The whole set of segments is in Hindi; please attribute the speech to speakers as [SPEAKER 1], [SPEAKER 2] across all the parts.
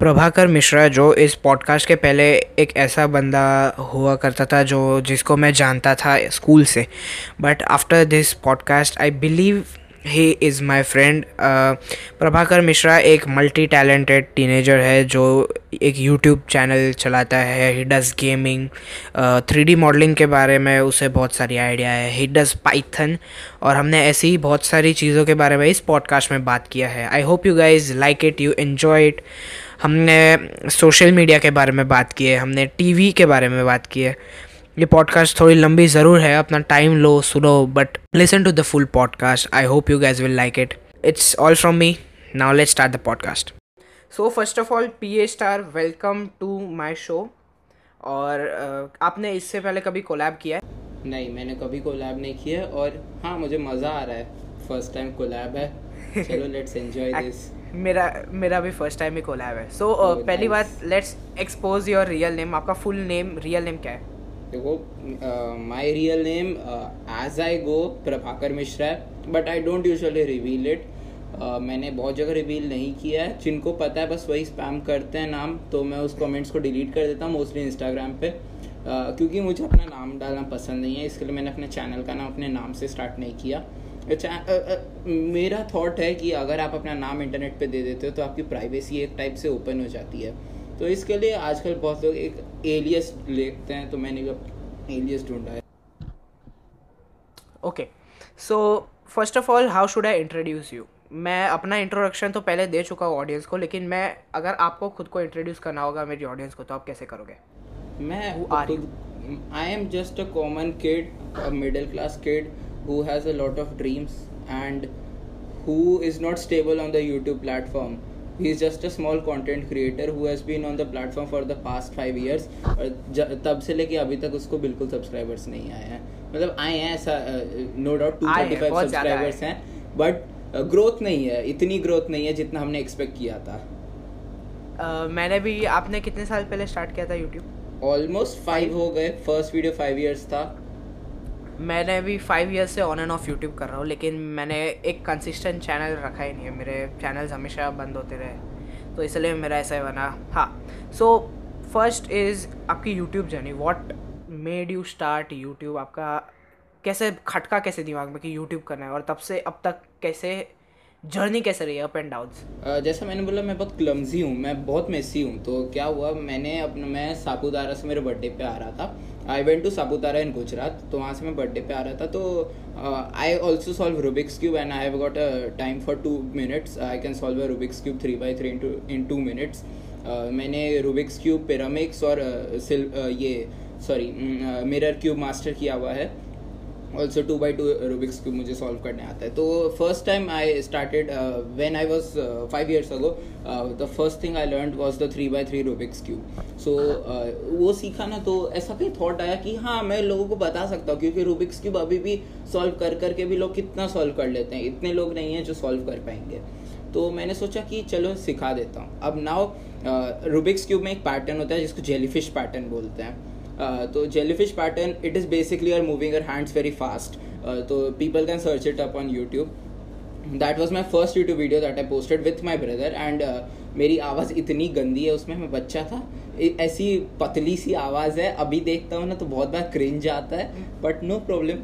[SPEAKER 1] प्रभाकर मिश्रा, जो इस पॉडकास्ट के पहले एक ऐसा बंदा हुआ करता था जो जिसको मैं जानता था स्कूल से। But after this podcast I believe he is my friend Prabhakar Mishra एक मल्टी टैलेंटेड टीनेजर है, जो एक यूट्यूब चैनल चलाता है। He does gaming three D modelling के बारे में उसे बहुत सारी आइडिया है। ही डज़ पाइथन और हमने ऐसी ही बहुत सारी चीज़ों के बारे में इस पॉडकास्ट में बात किया है। I hope you guys like it you enjoy it हमने सोशल मीडिया के बारे में बात की है हमने टीवी के बारे में बात की है। ये पॉडकास्ट थोड़ी लंबी ज़रूर है अपना टाइम लो सुनो but listen to the full podcast I hope you guys will like it it's all from me now let start the podcast so first of all P A star welcome to my show और uh, आपने इससे पहले कभी कोलैब किया है?
[SPEAKER 2] नहीं मैंने कभी कोलैब नहीं किया और हाँ मुझे मज़ा आ रहा है। फ़र्स्ट टाइम कोलैब है। चलो लेट्स एंजॉय दिस
[SPEAKER 1] मेरा मेरा भी फ़र्स्ट टाइम ही कोलैब है सो so, uh, oh, पहली nice. बात let's expose your real name आपका फुल नेम रियल नेम क्या है?
[SPEAKER 2] देखो my real name as I go Prabhakar Mishra है but I don't usually reveal it मैंने बहुत जगह रिवील नहीं किया है। जिनको पता है बस वही स्पैम करते हैं नाम तो मैं उस कमेंट्स को डिलीट कर देता हूँ मोस्टली इंस्टाग्राम पे। Uh, क्योंकि मुझे अपना नाम डालना पसंद नहीं है इसके लिए मैंने अपने चैनल का नाम अपने नाम से स्टार्ट नहीं किया। मेरा थॉट है कि अगर आप अपना नाम इंटरनेट पे दे देते हो तो आपकी प्राइवेसी एक टाइप से ओपन हो जाती है। तो इसके लिए आजकल बहुत लोग एक एलियस लेते हैं तो मैंने भी एलियस ढूंढा है।
[SPEAKER 1] Okay so first of all how should I introduce you मैं अपना इंट्रोडक्शन तो पहले दे चुका हूँ ऑडियंस को लेकिन मैं अगर आपको खुद को इंट्रोड्यूस करना होगा मेरी ऑडियंस को तो आप कैसे करोगे?
[SPEAKER 2] मैं I am just a common kid middle class kid who has a lot of dreams and who is not stable on the YouTube platform. He is just a small content creator who has been on the platform for the past five years. और तब से लेके अभी तक उसको बिल्कुल सब्सक्राइबर्स नहीं आए हैं। मतलब आए हैं ऐसा no doubt two thirty five subscribers हैं। बट ग्रोथ नहीं है इतनी ग्रोथ नहीं है जितना हमने एक्सपेक्ट किया था।
[SPEAKER 1] uh, मैंने भी आपने कितने साल पहले स्टार्ट किया था यूट्यूब
[SPEAKER 2] ऑलमोस्ट फाइव हो गए। फ़र्स्ट वीडियो फाइव ईयर्स था।
[SPEAKER 1] मैंने अभी फाइव ईयर्स से ऑन एंड ऑफ़ यूट्यूब कर रहा हूँ, लेकिन मैंने एक कंसिस्टेंट चैनल रखा ही नहीं है। मेरे चैनल्स हमेशा बंद होते रहे। तो इसलिए मेरा ऐसा ही बना। हाँ। सो फ़र्स्ट इज़ आपकी YouTube journey what made you start YouTube आपका कैसे, खटका कैसे दिमाग में कि यूट्यूब करना है? और तब से, अब तक कैसे जर्नी कैसे रही अप एंड डाउन
[SPEAKER 2] जैसा मैंने बोला मैं बहुत क्लमजी हूँ मैं बहुत मेसी हूँ। तो क्या हुआ मैंने अपना मैं सापूतारा से मेरे बर्थडे पे आ रहा था। I went to Saputara in Gujarat तो वहाँ से मैं बर्थडे पे आ रहा था। तो I also solve Rubik's cube and I have got a time for two minutes I can solve a Rubik's cube three by three in two minutes मैंने रूबिक्स क्यूब पिरामिक्स और uh, uh, ये सॉरी मिरर क्यूब मास्टर किया हुआ है। Also two by two Rubik's cube मुझे सॉल्व करने आता है। तो first time I started when I was five years ago the first thing I learn was the three by three Rubik's cube so वो सीखा ना तो ऐसा भी थॉट आया कि हाँ मैं लोगों को बता सकता हूँ, क्योंकि रूबिक्स क्यूब अभी भी सॉल्व कर, करके भी लोग कितना सॉल्व कर लेते हैं। इतने लोग नहीं हैं जो सॉल्व कर पाएँगे। तो मैंने सोचा कि चलो सिखा देता हूँ। अब नाउ रूबिक्स क्यूब में एक पैटर्न होता है, जिसको जेलीफिश पैटर्न बोलते हैं। तो jellyfish pattern it is basically are moving our hands very fast so people can search it up on YouTube that was my first YouTube video that I posted with my brother and मेरी आवाज़ इतनी गंदी है उसमें, मैं बच्चा था। ऐसी पतली सी आवाज़ है, अभी देखता हूँ ना तो बहुत बार क्रिंज आता है बट नो प्रॉब्लम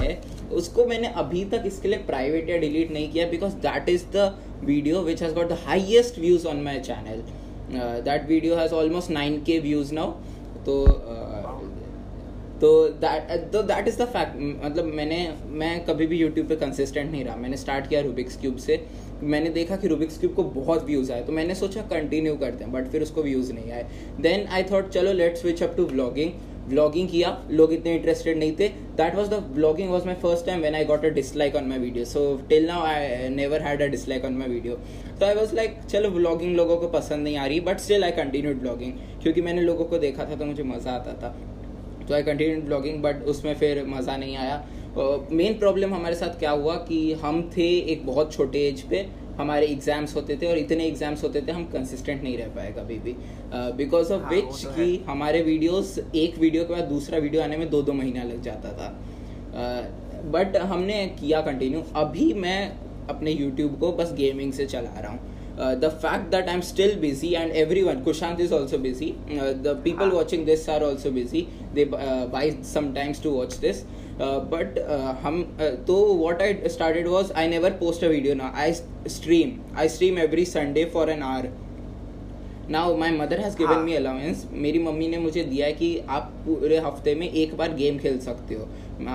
[SPEAKER 2] है। उसको मैंने अभी तक इसके लिए प्राइवेट या डिलीट नहीं किया because that is the video which has got the highest views on my channel that video has almost nine K views now तो तो दैट तो दैट इज़ द फैक्ट मतलब मैंने, मैं कभी भी यूट्यूब पे कंसिस्टेंट नहीं रहा. मैंने स्टार्ट किया रूबिक्स क्यूब से. मैंने देखा कि रूबिक्स क्यूब को बहुत व्यूज़ आए. तो मैंने सोचा कंटिन्यू करते हैं बट फिर उसको व्यूज़ नहीं आए. देन आई थॉट चलो let switch up to vlogging vlogging किया. लोग इतने इंटरेस्टेड नहीं थे. That was the vlogging was my first time when I got a dislike on my video so till now I never had a dislike on my video तो आई वॉज़ लाइक चलो व्लॉगिंग लोगों को पसंद नहीं आ रही but still I continued blogging क्योंकि मैंने लोगों को देखा था तो मुझे मज़ा आता था. तो आई कंटिन्यू ब्लॉगिंग बट उसमें फिर मज़ा नहीं आया। मेन uh, प्रॉब्लम हमारे साथ क्या हुआ कि हम थे एक बहुत छोटे एज पे हमारे एग्ज़ाम्स होते थे और इतने एग्ज़ाम्स होते थे हम कंसिस्टेंट नहीं रह पाए कभी भी। बिकॉज़ ऑफ़ विच कि हमारे वीडियोस एक वीडियो के बाद दूसरा वीडियो आने में दो दो महीना लग जाता था। बट uh, हमने किया कंटिन्यू अभी मैं अपने यूट्यूब को बस गेमिंग से चला रहा हूँ। Uh, the fact that I'm still busy and everyone, Kushant is also busy. Uh, the people watching this are also busy. They uh, buy sometimes to watch this. Uh, but uh, hum, uh, so what I started was I never post a video now. I stream. I stream every Sunday for an hour. Now my mother has given me allowance मेरी मम्मी ने मुझे दिया है कि आप पूरे हफ़्ते में एक बार गेम खेल सकते हो।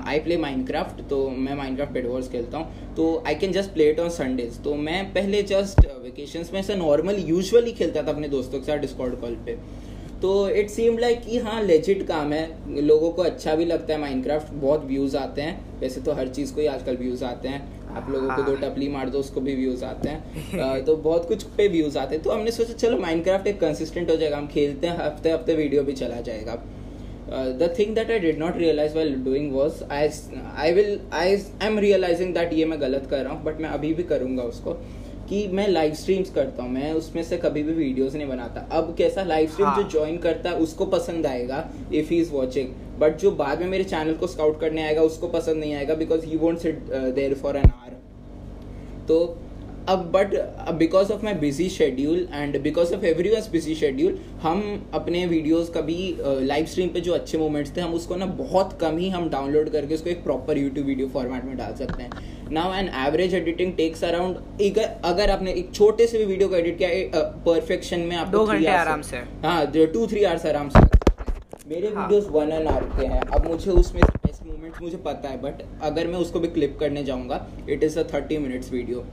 [SPEAKER 2] आई प्ले माइनक्राफ्ट तो मैं माइनक्राफ्ट बेडवर्स खेलता हूँ। तो I can just play it on Sundays तो मैं पहले जस्ट वेकेशंस में से नॉर्मल यूजुअली खेलता था अपने दोस्तों के साथ डिस्कॉर्ड कॉल पे। तो इट सीम लाइक कि हाँ लेजिट काम है। लोगों को अच्छा भी लगता है माइनक्राफ्ट बहुत व्यूज़ आते हैं। वैसे तो हर चीज़ को ही आजकल व्यूज़ आते हैं। आप लोगों को दो हाँ। टपली मार दो उसको भी व्यूज़ आते हैं। तो बहुत कुछ पे व्यूज़ आते हैं। तो हमने सोचा चलो माइनक्राफ्ट एक कंसिस्टेंट हो जाएगा हम खेलते हैं हफ़्ते हफ़्ते वीडियो भी चला जाएगा। The thing that I did not realise well doing was I I will I I am realising that ये मैं गलत कर रहा हूँ बट मैं अभी भी करूँगा उसको कि मैं लाइव स्ट्रीम्स करता हूँ। मैं उसमें से कभी भी वीडियोस नहीं बनाता। अब कैसा लाइव स्ट्रीम हाँ. जो ज्वाइन करता है उसको पसंद आएगा if he is watching but जो बाद में मेरे चैनल को स्काउट करने आएगा उसको पसंद नहीं आएगा because he won't sit there for an hour तो अब but because of my busy schedule and because of every once busy schedule हम अपने वीडियोज़ कभी लाइव uh, स्ट्रीम पे जो अच्छे मोमेंट्स थे हम उसको ना बहुत कम ही हम डाउनलोड करके उसको एक प्रॉपर यूट्यूब वीडियो फॉर्मेट में डाल सकते हैं. Now an average editing takes around अगर आपने एक छोटे से भी वीडियो को एडिट किया परफेक्शन uh, में आप
[SPEAKER 1] दो घंटे आराम से।
[SPEAKER 2] हाँ टू थ्री आवर्स आराम से। मेरे वीडियोस वन एन आवर के हैं। अब मुझे उसमें बेस्ट मोमेंट्स मुझे पता है बट अगर मैं उसको भी क्लिप करने जाऊँगा it is a thirty minutes video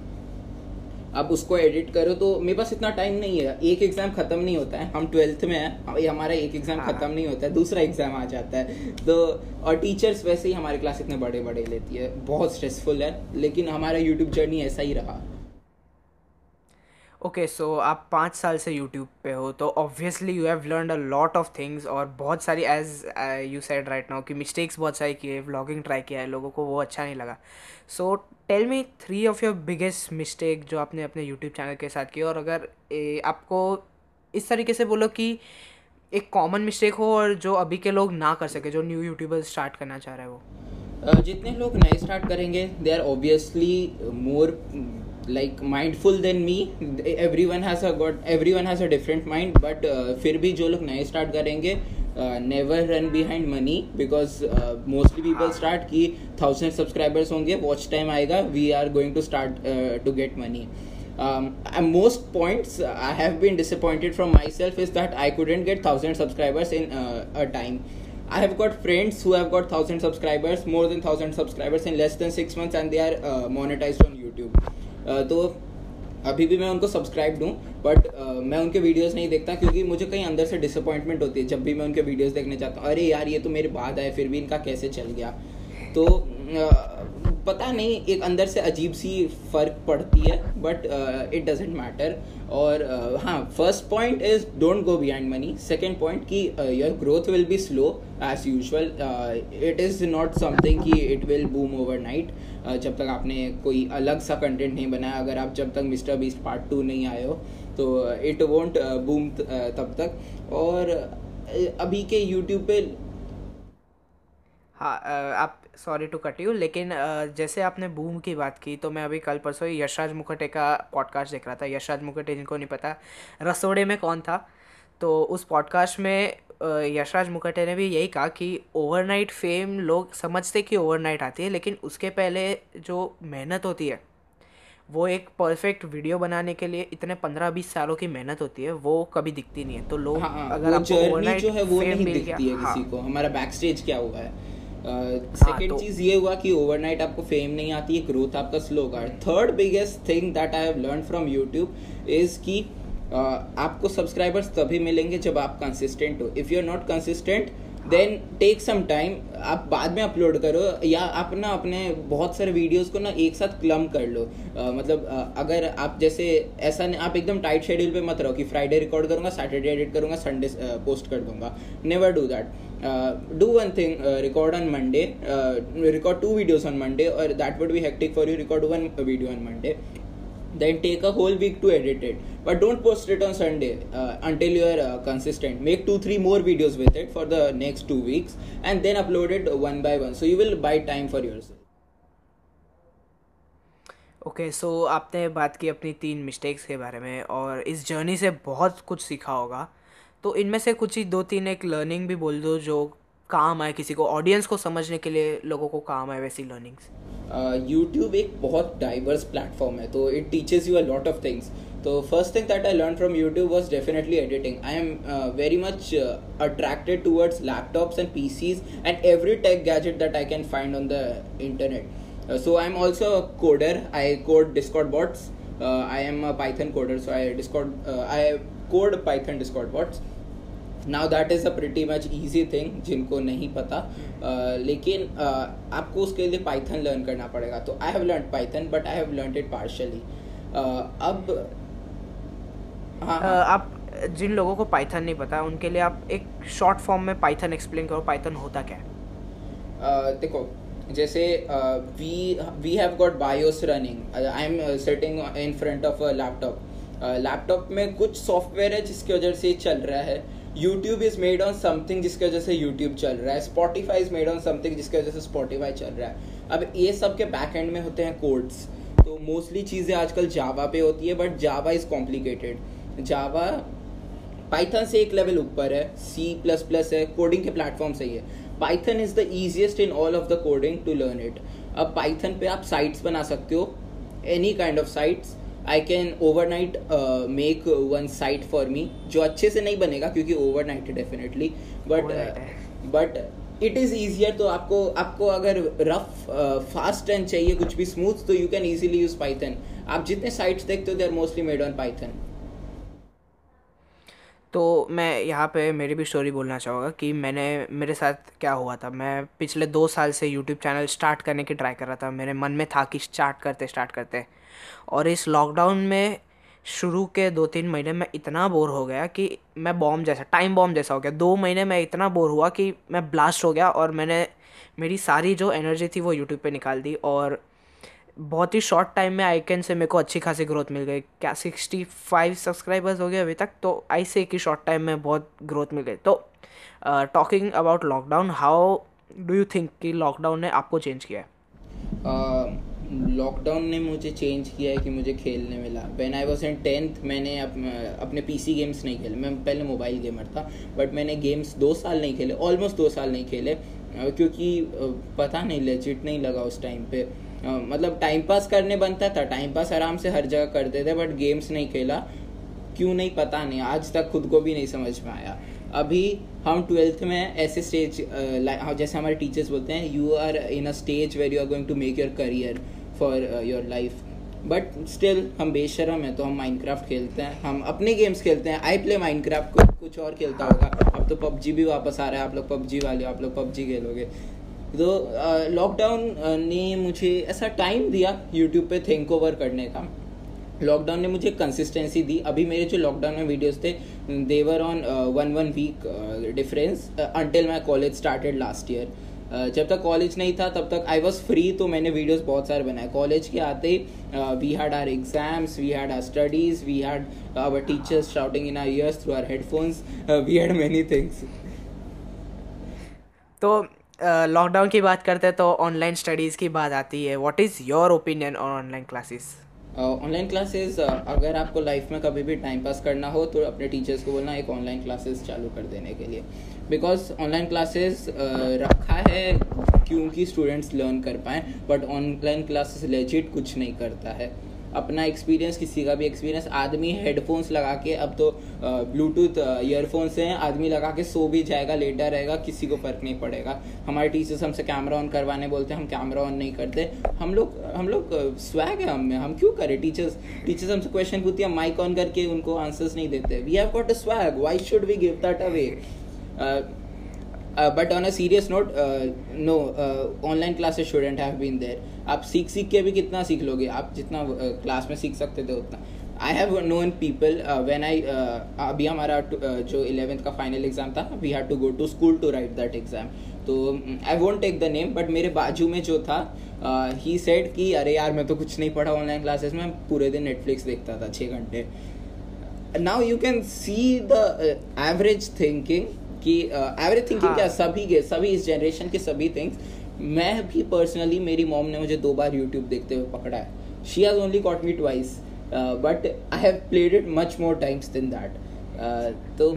[SPEAKER 2] अब उसको एडिट करो तो मेरे पास इतना टाइम नहीं है। एक एग्ज़ाम खत्म नहीं होता है। हम ट्वेल्थ में हैं। हमारा एक एग्ज़ाम हाँ। खत्म नहीं होता है। दूसरा एग्ज़ाम आ जाता है। तो और टीचर्स वैसे ही हमारे क्लास इतने बड़े बड़े लेती है। बहुत स्ट्रेसफुल है। लेकिन हमारा यूट्यूब जर्नी ऐसा ही रहा।
[SPEAKER 1] ओके सो आप पाँच साल से यूट्यूब पे हो तो obviously you have learn a lot of things और बहुत सारी as you said right now कि मिस्टेक्स बहुत सारी किए व्लॉगिंग ट्राई किया है लोगों को वो अच्छा नहीं लगा। So tell me three of your biggest mistake जो आपने अपने यूट्यूब चैनल के साथ की और अगर ए, आपको इस तरीके से बोलो कि एक कॉमन मिस्टेक हो और जो अभी के लोग ना कर सके जो न्यू यूट्यूबर स्टार्ट करना चाह रहे हो
[SPEAKER 2] जितने लोग नए स्टार्ट करेंगे they are obviously more like mindful than me everyone has a got everyone has a different mind but uh, फिर भी जो लोग नए स्टार्ट करेंगे never run behind money because mostly people start की थाउज़ेंड सब्सक्राइबर्स होंगे वॉच टाइम आएगा we are going to start to get money um, most points I have been disappointed from myself is that I couldn't get thousand subscribers in uh, a time. I have got friends who have got thousand subscribers, more than thousand subscribers in less than six months, and they are uh, monetized on YouTube. तो अभी भी मैं उनको सब्सक्राइब हूँ बट मैं उनके वीडियोस नहीं देखता क्योंकि मुझे कहीं अंदर से डिसअपॉइंटमेंट होती है जब भी मैं उनके वीडियोस देखने जाता हूँ। अरे यार, ये तो मेरे बाद आए, फिर भी इनका कैसे चल गया? तो पता नहीं एक अंदर से अजीब सी फ़र्क पड़ती है बट इट डजेंट मैटर और uh, हाँ first point is don't go behind money second point कि your growth will be slow as usual it is not something कि it will boom overnight जब तक आपने कोई अलग सा कंटेंट नहीं बनाया अगर आप जब तक मिस्टर बीस्ट पार्ट टू नहीं आए हो तो इट वोंट बूम तब तक. और अभी के यूट्यूब पे
[SPEAKER 1] हाँ आप सॉरी टू कट यू लेकिन जैसे आपने बूम की बात की तो मैं अभी कल परसों यशराज मुखटे का पॉडकास्ट देख रहा था। यशराज मुखटे जिनको नहीं पता रसोड़े में कौन था? तो उस पॉडकास्ट में यशराज मुखटे ने भी यही कहा कि ओवरनाइट फेम लोग समझते कि ओवरनाइट आती है लेकिन उसके पहले जो मेहनत होती है वो एक परफेक्ट वीडियो बनाने के लिए इतने पंद्रह बीस सालों की मेहनत होती है वो कभी दिखती नहीं है। तो लोग
[SPEAKER 2] हाँ, हाँ अगर आपको जो है वो नहीं दिखती है किसी हाँ, को। हमारा बैक स्टेज क्या हुआ है? सेकेंड uh, चीज़ ये हुआ कि ओवरनाइट आपको फेम नहीं आती है ग्रोथ आपका स्लो होगा। Third biggest thing that I have learn from YouTube is कि आपको सब्सक्राइबर्स तभी मिलेंगे जब आप कंसिस्टेंट हो। If you are not consistent then take some time आप बाद में अपलोड करो या आप ना अपने बहुत सारे वीडियोस को ना एक साथ क्लम कर लो। uh, मतलब uh, अगर आप जैसे ऐसा नहीं आप एकदम टाइट शेड्यूल पे मत रहो कि फ्राइडे रिकॉर्ड करूँगा सैटरडे एडिट करूँगा संडे पोस्ट कर दूँगा। Never do that do one thing record on Monday record two videos on Monday और that would be hectic for you record one video on Monday then take a whole week to edit it but don't post it on sunday uh, until you are uh, consistent make two three more videos with it for the next two weeks and then upload it one by one so you will buy time for yourself
[SPEAKER 1] okay okay, so so आपने बात की अपनी तीन मिस्टेक्स के बारे में और इस जर्नी से बहुत कुछ सीखा होगा तो इनमें से कुछ ही दो तीन एक लर्निंग भी बोल दो जो काम आए किसी को ऑडियंस को समझने के लिए लोगों को काम आए वैसी लर्निंग्स
[SPEAKER 2] यूट्यूब एक बहुत डाइवर्स प्लेटफॉर्म है तो it teaches you a lot of things तो first thing that I learn from YouTube was definitely editing I am very much attracted towards laptops and PCs and every tech gadget that I can find on the internet also a coder. I code Discord bots. Uh, I am a Python coder, so I Discord uh, I code Python Discord bots. Now that is a pretty much easy thing जिनको नहीं पता। Uh, लेकिन uh, आपको उसके लिए पाइथन लर्न करना पड़ेगा। तो I have learn Python but I have learn it partially अब
[SPEAKER 1] हाँ, हाँ। आप जिन लोगों को पाइथन नहीं पता उनके लिए आप एक शॉर्ट फॉर्म में पाइथन एक्सप्लेन करो पाइथन होता क्या?
[SPEAKER 2] है देखो जैसे we we have got BIOS running I am setting in front of a laptop laptop में कुछ सॉफ्टवेयर है जिसकी वजह से चल रहा है। YouTube is made on something जिसकी वजह से यूट्यूब चल रहा है। Spotify is made on something जिसकी वजह से स्पॉटीफाई चल रहा है। अब ये सब के बैक एंड में होते हैं कोड्स तो मोस्टली चीज़ें आजकल जावा पे होती है but Java is complicated Java Python से एक लेवल ऊपर है। सी प्लस प्लस है। कोडिंग के प्लेटफॉर्म से ही है। Python is the easiest in all of the coding to learn it अब पाइथन पे आप साइट्स बना सकते हो। Any kind of sites I can overnight make one site for me जो अच्छे से नहीं बनेगा क्योंकि ओवर नाइट है definitely but but it is easier तो आपको आपको अगर रफ फास्ट एंड चाहिए कुछ भी स्मूथ तो you can easily use Python आप जितने साइट्स देखते हो they are mostly made on Python
[SPEAKER 1] तो मैं यहाँ पे मेरी भी स्टोरी बोलना चाहूँगा कि मैंने मेरे साथ क्या हुआ था। मैं पिछले दो साल से यूट्यूब चैनल स्टार्ट करने की ट्राई कर रहा था। मेरे मन में था कि स्टार्ट करते स्टार्ट करते। और इस लॉकडाउन में शुरू के दो तीन महीने में इतना बोर हो गया कि मैं बॉम्ब जैसा टाइम बॉम्ब जैसा हो गया। दो महीने में इतना बोर हुआ कि मैं ब्लास्ट हो गया और मैंने मेरी सारी जो एनर्जी थी वो यूट्यूब पे निकाल दी और बहुत ही शॉर्ट टाइम में आई कैन से मेरे को अच्छी खासी ग्रोथ मिल गई। क्या सिक्सटी फाइव सब्सक्राइबर्स हो गए अभी तक? तो आई से कि शॉर्ट टाइम में बहुत ग्रोथ मिल गई। तो talking about lockdown how do you think कि लॉकडाउन ने आपको चेंज किया
[SPEAKER 2] है? लॉकडाउन ने मुझे चेंज किया है कि मुझे खेलने मिला। When I was in tenth मैंने अप, अपने पीसी गेम्स नहीं खेले। मैं पहले मोबाइल गेमर था बट मैंने गेम्स दो साल नहीं खेले ऑलमोस्ट दो साल नहीं खेले क्योंकि पता नहीं लेजिट नहीं लगा उस टाइम पे। मतलब टाइम पास करने बनता था टाइम पास आराम से हर जगह करते थे बट गेम्स नहीं खेला। क्यों नहीं पता नहीं आज तक खुद को भी नहीं समझ में आया। अभी हम ट्वेल्थ में ऐसे स्टेज जैसे हमारे टीचर्स बोलते हैं you are in a stage where you are going to make your career for your life but still हम बेशरम हैं तो हम माइनक्राफ्ट खेलते हैं। हम अपने गेम्स खेलते हैं। आई प्ले माइनक्राफ्ट कुछ कुछ और खेलता होगा। अब तो पबजी भी वापस आ रहा है। आप लोग पबजी वाले आप लोग पबजी खेलोगे। तो लॉकडाउन ने मुझे ऐसा टाइम दिया यूट्यूब पे थिंक ओवर करने का। लॉकडाउन ने मुझे कंसिस्टेंसी दी। अभी मेरे जो लॉकडाउन में वीडियोस थे they were on one one week difference until my college started last year जब तक कॉलेज नहीं था तब तक आई वॉज़ फ्री तो मैंने वीडियोस बहुत सारे बनाए। कॉलेज के आते ही we had our exams we had our studies we had our teachers shouting in our ears through our headphones we had many things
[SPEAKER 1] तो लॉकडाउन की बात करते हैं तो ऑनलाइन स्टडीज़ की बात आती है। What is your opinion on online classes
[SPEAKER 2] online classes अगर आपको लाइफ में कभी भी टाइम पास करना हो तो अपने टीचर्स को बोलना एक ऑनलाइन क्लासेस चालू कर देने के लिए। बिकॉज़ ऑनलाइन क्लासेस रखा है क्योंकि स्टूडेंट्स लर्न कर पाएँ बट ऑनलाइन क्लासेस लेजिट कुछ नहीं करता है। अपना एक्सपीरियंस किसी का भी एक्सपीरियंस आदमी हेडफोन्स लगा के, अब तो ब्लूटूथ ईयरफोन्स हैं, आदमी लगा के सो भी जाएगा, लेटा रहेगा, किसी को फ़र्क नहीं पड़ेगा। हमारे टीचर्स हमसे कैमरा ऑन करवाने बोलते हैं, हम कैमरा ऑन नहीं करते। हम लोग हम लोग स्वैग है हमें हम क्यों करें? टीचर्स टीचर्स हमसे क्वेश्चन पूछती है माइक ऑन करके उनको आंसर्स नहीं देते। We have got a swag why should we give that away but on a serious note no online classes student have been there आप सीख सीख के भी कितना सीख लोगे? आप जितना क्लास uh, में सीख सकते थे उतना। I have known people when I अभी हमारा uh, जो इलेवेंथ का फाइनल एग्ज़ाम था we have to go to school to write that exam तो I won't take the name but मेरे बाजू में जो था ही uh, सेड कि अरे यार मैं तो कुछ नहीं पढ़ा ऑनलाइन क्लासेस में पूरे दिन नेटफ्लिक्स देखता था छः घंटे. Now you can see the average thinking कि एवरेज थिंकिंग हाँ. क्या सभी के सभी इस जनरेशन के सभी थिंग्स मैं भी पर्सनली मेरी मॉम ने मुझे दो बार यूट्यूब देखते हुए पकड़ा है। She has only caught me twice but I have played it much more times than that तो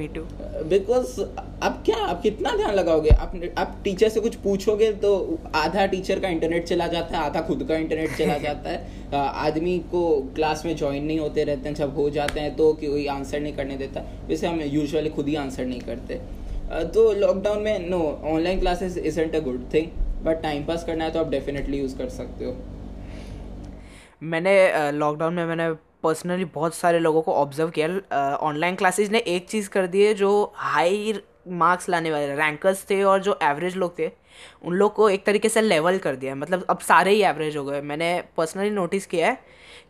[SPEAKER 2] बिकॉज़ अब क्या आप कितना ध्यान लगाओगे? आप आप टीचर से कुछ पूछोगे तो आधा टीचर का इंटरनेट चला जाता है आधा खुद का इंटरनेट चला जाता है। आदमी को क्लास में ज्वाइन नहीं होते रहते हैं जब हो जाते हैं तो कोई आंसर नहीं करने देता। वैसे हम यूजुअली खुद ही आंसर नहीं करते। तो लॉकडाउन में no online classes isn't a good thing but time pass करना है तो आप डेफिनेटली यूज़ कर सकते हो।
[SPEAKER 1] मैंने लॉकडाउन में मैंने पर्सनली बहुत सारे लोगों को ऑब्ज़र्व किया। ऑनलाइन क्लासेज ने एक चीज़ कर दी है जो हाई मार्क्स लाने वाले रैंकर्स थे और जो एवरेज लोग थे, उन लोग को एक तरीके से लेवल कर दिया मतलब अब सारे ही एवरेज हो गए। मैंने पर्सनली नोटिस किया है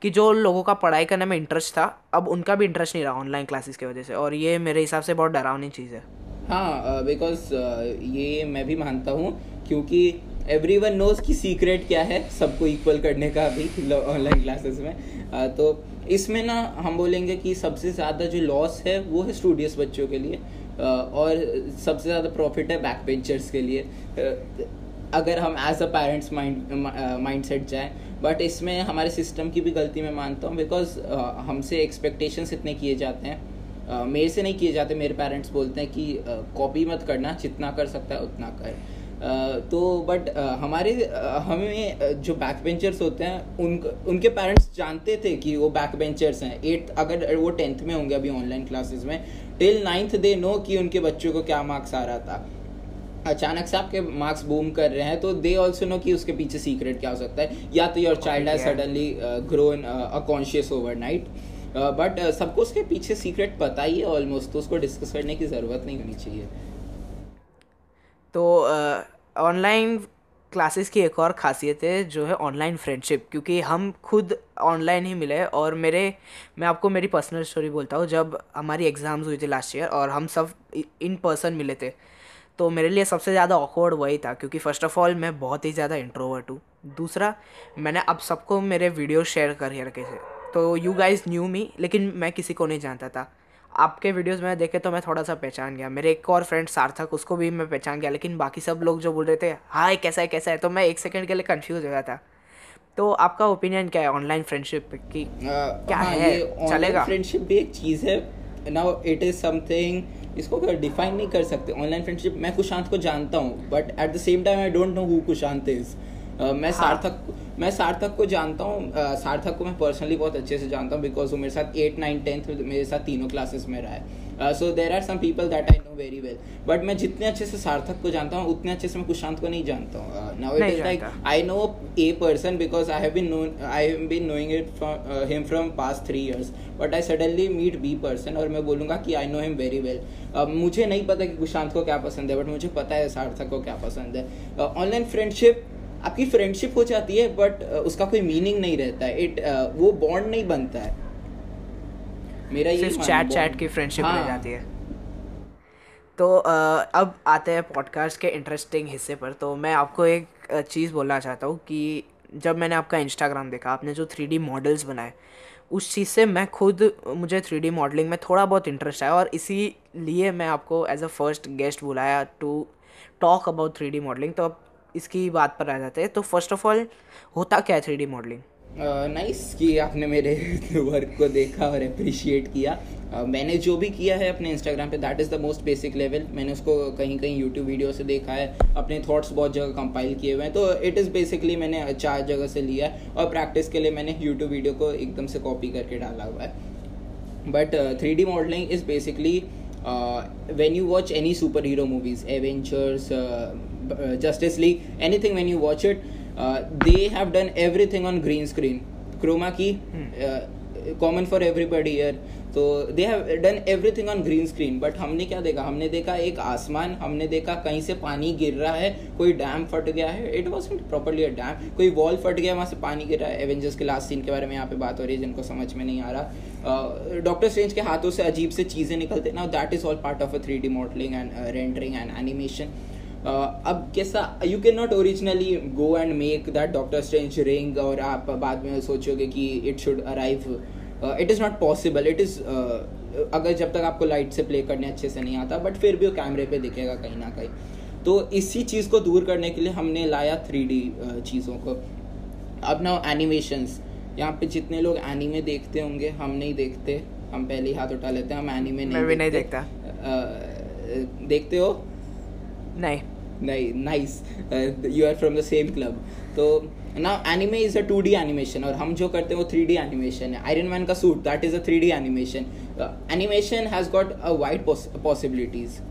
[SPEAKER 1] कि जो लोगों का पढ़ाई करने में इंटरेस्ट था, अब उनका भी इंटरेस्ट नहीं रहा ऑनलाइन क्लासेस की वजह से और ये मेरे हिसाब से बहुत डरावनी चीज़ है।
[SPEAKER 2] हाँ बिकॉज़ uh, ये मैं भी मानता हूँ क्योंकि एवरी वन नोज़ की सीक्रेट क्या है सबको इक्वल करने का भी ऑनलाइन क्लासेस में। Uh, तो इसमें ना हम बोलेंगे कि सबसे ज़्यादा जो लॉस है वो है स्टूडियस बच्चों के लिए। Uh, और सबसे ज़्यादा प्रॉफिट है बैक बेंचर्स के लिए। Uh, अगर हम as a parents mind mindset जाएँ बट इसमें हमारे सिस्टम की भी गलती मैं मानता हूँ बिकॉज़ हमसे एक्सपेक्टेशंस इतने किए जाते हैं। Uh, मेरे से नहीं किए जाते मेरे पेरेंट्स बोलते हैं कि कॉपी uh, मत करना जितना कर सकता है उतना कर। तो बट हमारे हमें जो बैक बेंचर्स होते हैं उन उनके पेरेंट्स जानते थे कि वो बैक बेंचर्स हैं। एट्थ अगर वो टेंथ में होंगे अभी ऑनलाइन क्लासेस में टिल नाइन्थ दे नो कि उनके बच्चों को क्या मार्क्स आ रहा था। अचानक से आपके मार्क्स बूम कर रहे हैं तो दे ऑल्सो नो कि उसके पीछे सीक्रेट क्या हो सकता है। या तो योर चाइल्ड है। Suddenly grown a conscious overnight but सबको उसके पीछे सीक्रेट पता ही है ऑलमोस्ट तो उसको डिस्कस करने की ज़रूरत नहीं होनी चाहिए।
[SPEAKER 1] तो ऑनलाइन क्लासेस की एक और ख़ासियत है, जो है ऑनलाइन फ्रेंडशिप क्योंकि हम खुद ऑनलाइन ही मिले और मेरे, मैं आपको मेरी पर्सनल स्टोरी बोलता हूँ, जब हमारी एग्ज़ाम्स हुई थी लास्ट ईयर और हम सब इन पर्सन मिले थे तो मेरे लिए सबसे ज़्यादा ऑकवर्ड वही था, क्योंकि फ़र्स्ट ऑफ़ ऑल मैं बहुत ही ज़्यादा इंट्रोवर्ट हूँ। दूसरा, मैंने अब सबको मेरे वीडियो शेयर कर रखे थे। तो यू गाइज़ न्यू मी लेकिन मैं किसी को नहीं जानता था। आपके वीडियोस में देखे तो मैं थोड़ा सा पहचान गया। मेरे एक और फ्रेंड सार्थक उसको भी मैं पहचान गया लेकिन बाकी सब लोग जो बोल रहे थे हाँ कैसा है कैसा है? तो मैं एक सेकंड के लिए कंफ्यूज हो गया था तो आपका ओपिनियन क्या है ऑनलाइन फ्रेंडशिप की? क्या हाँ, है?
[SPEAKER 2] चलेगा? फ्रेंडशिप भी एक चीज़ है। नाउ इट इज़ समथिंग इसको डिफाइन नहीं कर सकते ऑनलाइन फ्रेंडशिप मैं कुशांत को जानता हूँ but at the same time I don't know who Kushant is मैं हाँ. सार्थक मैं सार्थक को जानता हूँ सार्थक को मैं पर्सनली बहुत अच्छे से जानता हूँ बिकॉज़ वो मेरे साथ एट नाइन टेंथ मेरे साथ तीनों क्लासेस में रहा है। So there are some people that I know very well but मैं जितने अच्छे से सार्थक को जानता हूँ उतने अच्छे से मैं कुशांत को नहीं जानता हूँ। Now it is like I know a person because I have been I have been knowing it from him from past three years but I suddenly meet be person और मैं बोलूँगा कि I know him very well मुझे नहीं पता कि कुशांत को क्या पसंद है बट मुझे पता है सार्थक को क्या पसंद है। ऑनलाइन फ्रेंडशिप आपकी फ्रेंडशिप हो जाती है बट उसका कोई मीनिंग नहीं रहता है। इट वो बॉन्ड नहीं बनता है।
[SPEAKER 1] मेरा ये चैट चैट की फ्रेंडशिप हाँ. रह जाती है। तो अब आते हैं पॉडकास्ट के इंटरेस्टिंग हिस्से पर। तो मैं आपको एक चीज़ बोलना चाहता हूँ कि जब मैंने आपका इंस्टाग्राम देखा आपने जो थ्री मॉडल्स बनाए उस चीज़ से मैं खुद मुझे थ्री मॉडलिंग में थोड़ा बहुत इंटरेस्ट आया और इसी लिए मैं आपको एज अ फ़र्स्ट गेस्ट बुलाया to talk about three modelling तो अब इसकी बात पर आ जाते हैं। तो फ़र्स्ट ऑफ़ ऑल होता क्या है थ्री डी मॉडलिंग
[SPEAKER 2] नाइस कि आपने मेरे वर्क को देखा और अप्रिशिएट किया। uh, मैंने जो भी किया है अपने इंस्टाग्राम पे that is the most basic level मैंने उसको कहीं कहीं यूट्यूब वीडियो से देखा है अपने थॉट्स बहुत जगह कंपाइल किए हुए हैं। तो इट इज़ बेसिकली मैंने चार जगह से लिया है और प्रैक्टिस के लिए मैंने यूट्यूब वीडियो को एकदम से कॉपी करके डाला हुआ है। But three D modelling is basically uh, when you watch any superhero movies avengers uh, uh, justice league anything when you watch it uh, they have done everything on green screen chroma key hmm. Uh, common for everybody here तो they have done everything on green screen but हमने क्या देखा? हमने देखा एक आसमान हमने देखा कहीं से पानी गिर रहा है कोई डैम फट गया है। It was properly a dam कोई वॉल फट गया वहाँ से पानी गिर रहा है। एवेंजर्स के लास्ट सीन के बारे में यहाँ पे बात हो रही है जिनको समझ में नहीं आ रहा। डॉक्टर uh, स्ट्रेंज के हाथों से अजीब से चीज़ें निकलते ना that is all part of a three D modelling and rendering and animation अब कैसा you can not originally go and make that Doctor Strange ring और आप बाद में सोचोगे कि it should arrive it is not possible it is अगर जब तक आपको लाइट से प्ले करने अच्छे से नहीं आता बट फिर भी वो कैमरे पे दिखेगा कहीं ना कहीं। तो इसी चीज़ को दूर करने के लिए हमने लाया थ्री डी चीज़ों को। अब ना एनिमेशंस यहाँ पे जितने लोग एनीमे देखते होंगे हम नहीं देखते। हम पहले ही हाथ उठा लेते हैं हम एनीमे नहीं
[SPEAKER 1] भी नहीं
[SPEAKER 2] देखते।
[SPEAKER 1] देखता।
[SPEAKER 2] अ, देखते हो?
[SPEAKER 1] नहीं।
[SPEAKER 2] नहीं nice you are from the same club तो now anime is a two D animation और हम जो करते हैं वो थ्री डी एनिमेशन है। आयरन मैन का suit that is a three D animation animation has got a wide possibilities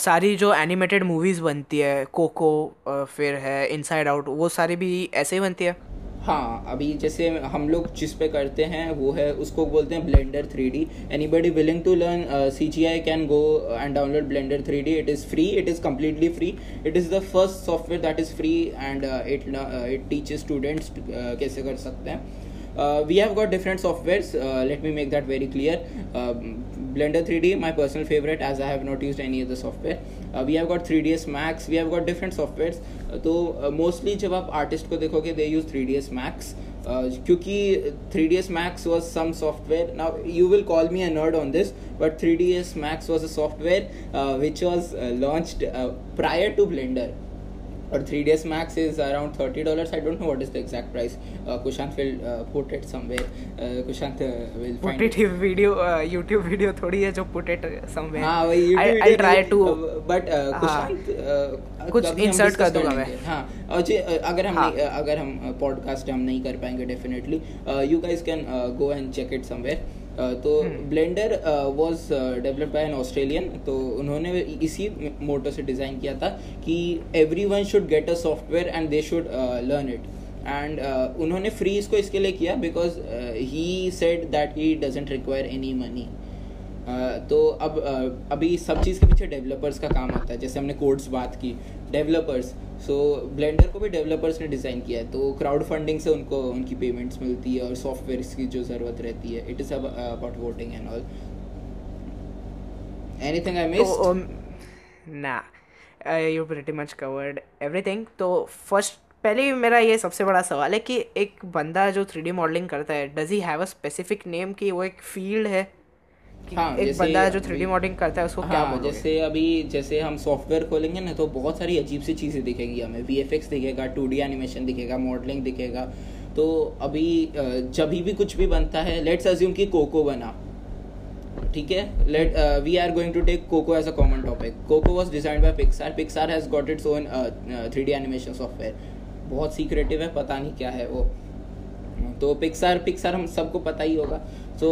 [SPEAKER 1] सारी जो एनिमेटेड मूवीज़ बनती है कोको फिर है इनसाइड आउट वो सारी भी ऐसे ही बनती है?
[SPEAKER 2] हाँ अभी जैसे हम लोग जिस पे करते हैं वो है उसको बोलते हैं Blender three D anybody willing to learn C G I can go and download Blender three D it is free it is completely free it is the first software that is free and it it teach students कैसे कर सकते हैं। Got different softwares. Uh, let me make that very clear. Um Blender 3D, my personal favorite, as I have not used any other software. Uh, we have got 3ds Max. We have got different softwares. Uh, तो मोस्टली जब आप आर्टिस्ट को देखोगे दे यूज़ 3ds Max. Uh, क्योंकि 3ds Max was some software. Now you will call me a nerd on this, but 3ds Max was a software uh, which was uh, launched uh, prior to Blender. और three D S Max is around thirty dollar I don't know what is the exact price Kushant will
[SPEAKER 1] put it someway Kushant will थोड़ी है जो पुट इट
[SPEAKER 2] समवे बट
[SPEAKER 1] कुछ
[SPEAKER 2] इंसर्ट
[SPEAKER 1] कर दूँगा मैं।
[SPEAKER 2] हाँ जी अगर हम
[SPEAKER 1] हाँ.
[SPEAKER 2] अगर हम पॉडकास्ट हम नहीं कर पाएँगे definitely you guys can go and check it somewhere तो। Blender was developed by an Australian तो उन्होंने इसी मोटो से डिज़ाइन किया था कि everyone should get a software and they should learn it and उन्होंने फ्री इसको इसके लिए किया because he said that he doesn't require any money तो अब uh, अभी सब चीज़ के पीछे डेवलपर्स का काम आता है। जैसे हमने कोड्स बात की डेवलपर्स सो ब्लेंडर को भी डेवलपर्स ने डिज़ाइन किया है तो क्राउड फंडिंग से उनको, उनकी पेमेंट्स मिलती है और सॉफ्टवेयर की जो ज़रूरत रहती है it is about voting and all anything I miss
[SPEAKER 1] तो ना you pretty much covered everything तो फ़र्स्ट पहले मेरा ये सबसे बड़ा सवाल है कि एक बंदा जो थ्री डी मॉडलिंग करता है does he have a specific name कि वो एक फ़ील्ड है?
[SPEAKER 2] हाँ,
[SPEAKER 1] एक बंदा जो
[SPEAKER 2] अभी-
[SPEAKER 1] थ्री मॉडलिंग करता है उसको क्या
[SPEAKER 2] हाँ
[SPEAKER 1] बोलोगे?
[SPEAKER 2] जैसे अभी जैसे हम सॉफ्टवेयर खोलेंगे ना तो बहुत सारी अजीब सी चीज़ें दिखेंगी हमें। वीएफएक्स दिखेगा टू डी एनिमेशन दिखेगा मॉडलिंग दिखेगा। तो अभी जब भी कुछ भी बनता है लेट्स अज्यूम कि कोको बना। ठीक है? Let we are going to take Coco as a common topic Coco was design by Pixar Pixar has got its own three D animation software बहुत सीक्रेटिव है पता नहीं क्या है वो। तो पिक्सार पिक्सार हम सबको पता ही होगा। सो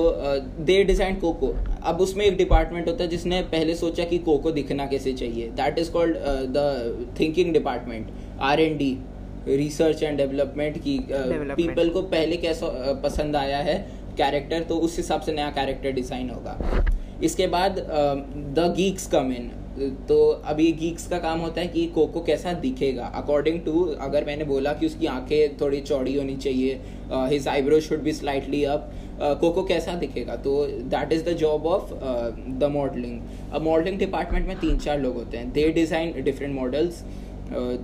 [SPEAKER 2] दे डिज़ाइन कोको अब उसमें एक डिपार्टमेंट होता है जिसने पहले सोचा कि कोको दिखना कैसे चाहिए। That is called the thinking department R and D research and development की. पीपल को पहले कैसा uh, पसंद आया है कैरेक्टर तो उस हिसाब से नया कैरेक्टर डिज़ाइन होगा। इसके बाद द गीक्स कम इन तो अभी गीक्स का काम होता है कि कोको कैसा दिखेगा? अकॉर्डिंग टू अगर मैंने बोला कि उसकी आँखें थोड़ी चौड़ी होनी चाहिए his eyebrow should be slightly up Coco कैसा दिखेगा? तो that is the job of the modelling अब मॉडलिंग डिपार्टमेंट में तीन चार लोग होते हैं। दे डिज़ाइन डिफरेंट मॉडल्स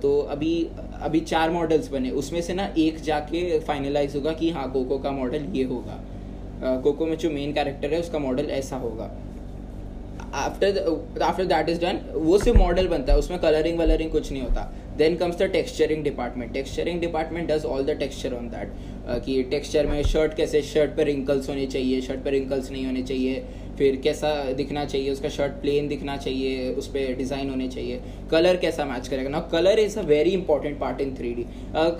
[SPEAKER 2] तो अभी अभी चार मॉडल्स बने। उसमें से ना एक जाके फाइनलाइज होगा कि हाँ कोको का मॉडल ये होगा। कोको में जो मेन कैरेक्टर है, उसका मॉडल ऐसा होगा। After after that is done वो सिर्फ़ मॉडल बनता है उसमें कलरिंग वलरिंग कुछ नहीं होता। Then comes the texturing department texturing department does all the texture on that कि टेक्सचर में शर्ट कैसे शर्ट पर रिंकल्स होने चाहिए शर्ट पर रिंकल्स नहीं होने चाहिए फिर कैसा दिखना चाहिए उसका शर्ट प्लेन दिखना चाहिए उस पर डिज़ाइन होने चाहिए। कलर कैसा मैच करेगा? ना colour is a very important part in three D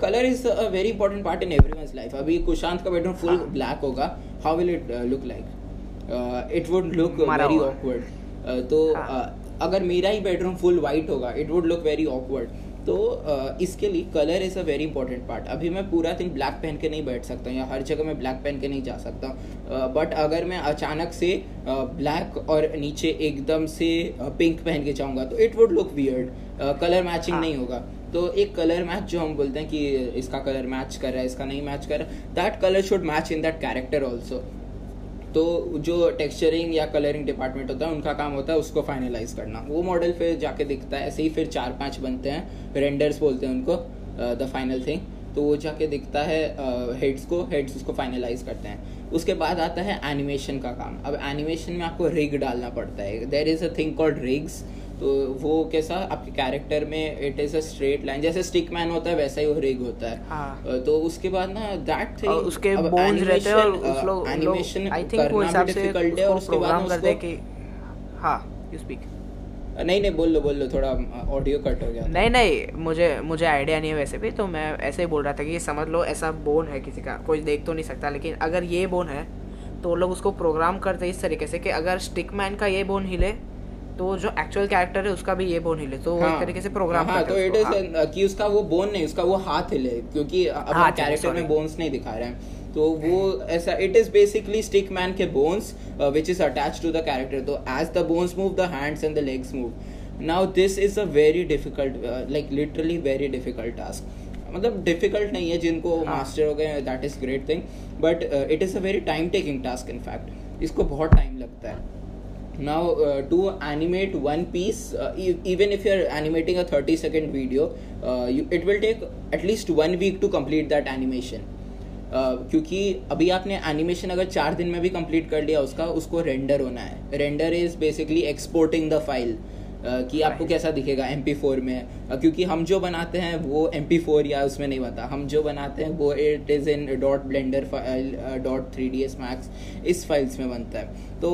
[SPEAKER 2] colour is a very important part in every life अभी कुशांत का बेडरूम फुल ब्लैक होगा. How will it look like it would look very. Awkward तो
[SPEAKER 1] हाँ।
[SPEAKER 2] अगर मेरा ही बेडरूम फुल वाइट होगा it would look very awkward तो इसके लिए colour is a very important part अभी मैं पूरा दिन ब्लैक पहन के नहीं बैठ सकता या हर जगह मैं ब्लैक पहन के नहीं जा सकता। बट अगर मैं अचानक से ब्लैक और नीचे एकदम से पिंक पहन के जाऊँगा तो it would look weird colour matching. नहीं होगा। तो एक कलर मैच जो हम बोलते हैं कि इसका कलर मैच कर रहा है इसका नहीं मैच कर रहा that colour should match in that character also तो जो टेक्सचरिंग या कलरिंग डिपार्टमेंट होता है उनका काम होता है उसको फाइनलाइज करना। वो मॉडल फिर जाके दिखता है ऐसे ही फिर चार पाँच बनते हैं रेंडर्स बोलते हैं उनको द फाइनल थिंग तो वो जाके दिखता है हेड्स uh, को हेड्स उसको फाइनलाइज करते हैं। उसके बाद आता है एनिमेशन का काम। अब एनिमेशन में आपको रिग डालना पड़ता है। There is a thing called rigs तो वो कैसा आपके कैरेक्टर में it is a straight line जैसे स्टिक मैन होता है वैसा ही वो रिग होता है।
[SPEAKER 1] हाँ।
[SPEAKER 2] तो उसके बाद ना दैट थिंग
[SPEAKER 1] और उसके बोन्स रहते हैं और उस लोग
[SPEAKER 2] एनिमेशन
[SPEAKER 1] आई थिंक वो हिसाब से
[SPEAKER 2] डिफ़िकल्ट है और उसके बाद
[SPEAKER 1] करते हैं कि हाँ यू स्पीक
[SPEAKER 2] नहीं नहीं बोल लो बोल लो थोड़ा ऑडियो कट हो गया।
[SPEAKER 1] नहीं नहीं मुझे मुझे आइडिया नहीं है वैसे भी तो मैं ऐसे ही बोल रहा था कि समझ लो ऐसा बोन है किसी का कोई देख तो नहीं सकता लेकिन अगर ये बोन है तो लोग उसको प्रोग्राम करते हैं इस तरीके से कि अगर स्टिक मैन का ये बोन हिले तो जो एक्चुअल कैरेक्टर है उसका भी ये बोन हिले तो वो एक तरीके से प्रोग्राम
[SPEAKER 2] हाँ तो इट
[SPEAKER 1] हैं हाँ।
[SPEAKER 2] इज़ कि उसका वो बोन नहीं उसका वो हाथ हिले क्योंकि
[SPEAKER 1] हाथ हिले,
[SPEAKER 2] कैरेक्टर में बोन्स नहीं दिखा रहे हैं। तो वो ऐसा it is basically stick man के bones which is attach to the character तो as the bones move the hands and the legs move now this is a very difficult like literally very difficult task मतलब डिफ़िकल्ट नहीं है जिनको
[SPEAKER 1] हाँ।
[SPEAKER 2] मास्टर हो गए that is great thing but it is a very time taking task in fact इसको बहुत टाइम लगता है। Now uh, to animate one piece uh, e- even if you're animating a 30 second video uh, you, it will take at least one week to complete that animation uh, क्योंकि अभी आपने एनिमेशन अगर चार दिन में भी कंप्लीट कर लिया उसका उसको रेंडर होना है render is basically exporting the file कि आपको कैसा दिखेगा एम पी फोर में। क्योंकि हम जो बनाते हैं वो एम पी फोर या उसमें नहीं बता हम जो बनाते हैं वो it is in dot Blender file dot three D S Max इस फाइल्स में बनता है। तो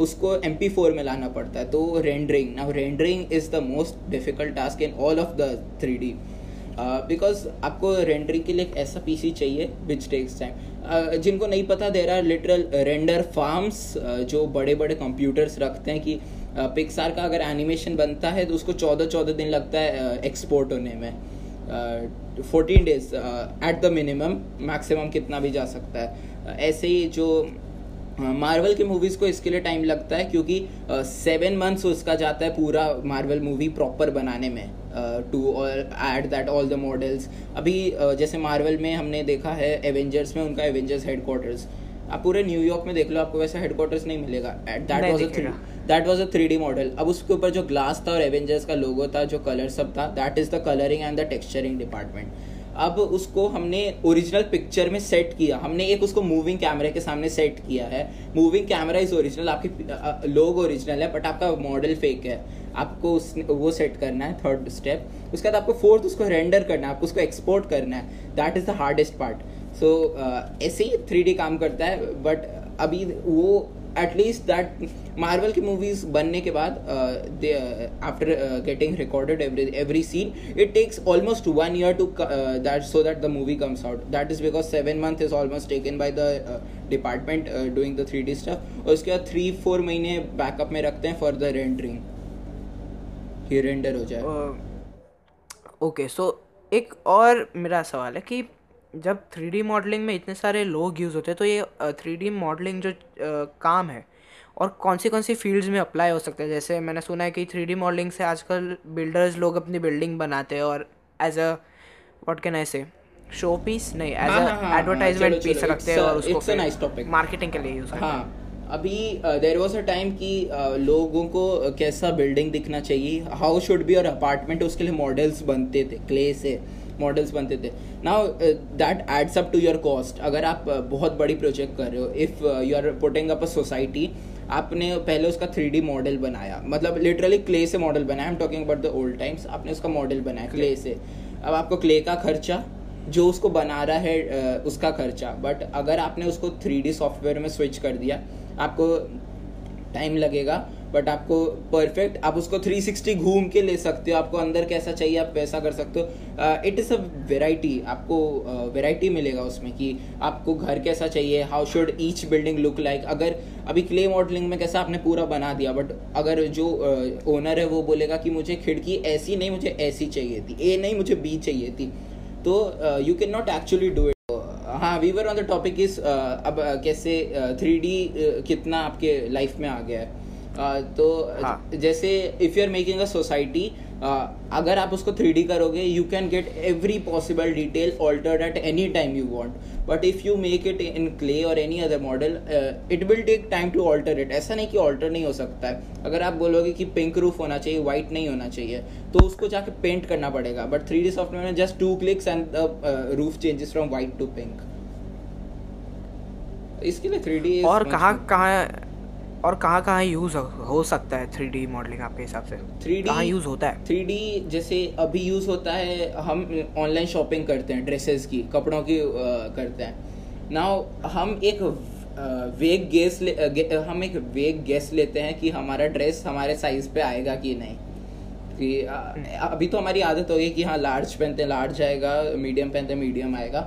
[SPEAKER 2] उसको एम पी फोर में लाना पड़ता है। तो rendering now rendering is the most difficult task in all of the three D because आपको रेंडरिंग के लिए एक ऐसा पीसी चाहिए विच टेक्स टाइम जिनको नहीं पता there are literal render farms जो बड़े बड़े कंप्यूटर्स रखते हैं कि पिक्सार का अगर एनिमेशन बनता है तो उसको चौदह चौदह दिन लगता है एक्सपोर्ट होने में। Fourteen days at the minimum maximum कितना भी जा सकता है। ऐसे ही जो मार्वल की मूवीज़ को इसके लिए टाइम लगता है क्योंकि सेवन मंथ्स उसका जाता है पूरा मार्वल मूवी प्रॉपर बनाने में। To add that all the models अभी uh, जैसे मार्वल में हमने देखा है एवेंजर्स में उनका एवेंजर्स हेडक्वार्टर्स आप पूरे न्यूयॉर्क में देख लो आपको वैसा हेडक्वार्टर्स नहीं मिलेगा। At
[SPEAKER 1] that
[SPEAKER 2] was. That was a three D model अब उसके ऊपर जो ग्लास था और एवेंजर्स का लोगो था, जो कलर सब था that is the colouring and the texturing department अब उसको हमने ओरिजिनल पिक्चर में सेट किया। हमने एक उसको मूविंग कैमरे के सामने सेट किया है। मूविंग कैमरा इज़ ओरिजिनल आपके लोग ओरिजिनल है बट आपका मॉडल फेक है। आपको उस वो सेट करना है थर्ड स्टेप उसके बाद आपको फोर्थ उसको रेंडर करना है, आपको उसको एक्सपोर्ट करना है। That is the hardest part so ऐसे ही थ्री काम करता है बट अभी वो एटलीस्ट दैट मार्वल की मूवीज़ बनने के बाद after getting recorded every scene it takes almost one year to that so that the movie comes out that is because seven month is almost taken by the department doing the three D stuff और उसके बाद थ्री फोर महीने बैकअप में रखते हैं फॉर द रेंडरिंग रेंडर हो जाए।
[SPEAKER 1] ओके सो एक और मेरा सवाल है कि जब थ्री मॉडलिंग में इतने सारे लोग यूज़ होते हैं तो ये थ्री मॉडलिंग जो अ, काम है और कौन सी कौन सी फील्ड्स में अप्लाई हो सकते है? जैसे मैंने सुना है कि थ्री मॉडलिंग से आजकल बिल्डर्स लोग अपनी बिल्डिंग बनाते हैं और as a what can I say showpiece नहीं एज अ एडवर्टाइजमेंट पीस रखते हैं और उसको
[SPEAKER 2] nice topic.
[SPEAKER 1] मार्केटिंग के लिए यूज़ हाँ।
[SPEAKER 2] अभी देर वॉज़ अ टाइम कि uh, लोगों को कैसा बिल्डिंग दिखना चाहिए हाउ शुड बी और अपार्टमेंट उसके लिए मॉडल्स बनते थे क्ले से। मॉडल्स बनते थे। Now that adds up to your cost अगर आप uh, बहुत बड़ी प्रोजेक्ट कर रहे हो if you are putting up a society आपने पहले उसका थ्री डी मॉडल बनाया। मतलब लिटरली क्ले से मॉडल बनाया। I am talking about the old times आपने उसका मॉडल बनाया क्ले से। अब आपको क्ले का खर्चा जो उसको बना रहा है उसका खर्चा। बट अगर आपने उसको थ्री सॉफ्टवेयर में स्विच कर दिया आपको टाइम लगेगा। बट आपको परफेक्ट आप उसको 360 घूम के ले सकते हो आपको अंदर कैसा चाहिए आप वैसा कर सकते हो। इट इज़ अ वेराइटी आपको वेराइटी uh, मिलेगा उसमें कि आपको घर कैसा चाहिए how should each building look like अगर अभी क्ले मॉडलिंग में कैसा आपने पूरा बना दिया बट अगर जो ओनर uh, है वो बोलेगा कि मुझे खिड़की ऐसी नहीं मुझे ऐसी चाहिए थी ए नहीं मुझे बी चाहिए थी। तो you can not actually do it हाँ viewer on the topic is अब uh, कैसे थ्री uh, डी कितना आपके लाइफ में आ गया है। Uh, तो
[SPEAKER 1] हाँ.
[SPEAKER 2] जैसे if you are making a society अगर आप उसको थ्री करोगे you can get every possible detail altered at any time you want but if you make it in clay और any other model it will take time to alter it ऐसा नहीं कि ऑल्टर नहीं हो सकता है। अगर आप बोलोगे कि पिंक रूफ होना चाहिए व्हाइट नहीं होना चाहिए तो उसको जाके पेंट करना पड़ेगा। बट थ्री सॉफ्टवेयर में just two clicks and the roof changes from white to pink इसके लिए थ्री
[SPEAKER 1] और कहाँ कहाँ और कहाँ कहाँ यूज़ हो सकता है थ्री डी मॉडलिंग आपके हिसाब से?
[SPEAKER 2] थ्री डी
[SPEAKER 1] कहाँ यूज़ होता है?
[SPEAKER 2] थ्री डी जैसे अभी यूज़ होता है हम ऑनलाइन शॉपिंग करते हैं ड्रेसेस की कपड़ों की करते हैं। नाउ हम एक वेग गेस ले, हम एक वेग गेस लेते हैं कि हमारा ड्रेस हमारे साइज़ पे आएगा कि नहीं। कि uh, अभी तो हमारी आदत हो गई कि हाँ लार्ज पहनते हैं लार्ज आएगा मीडियम पहनते हैं मीडियम आएगा।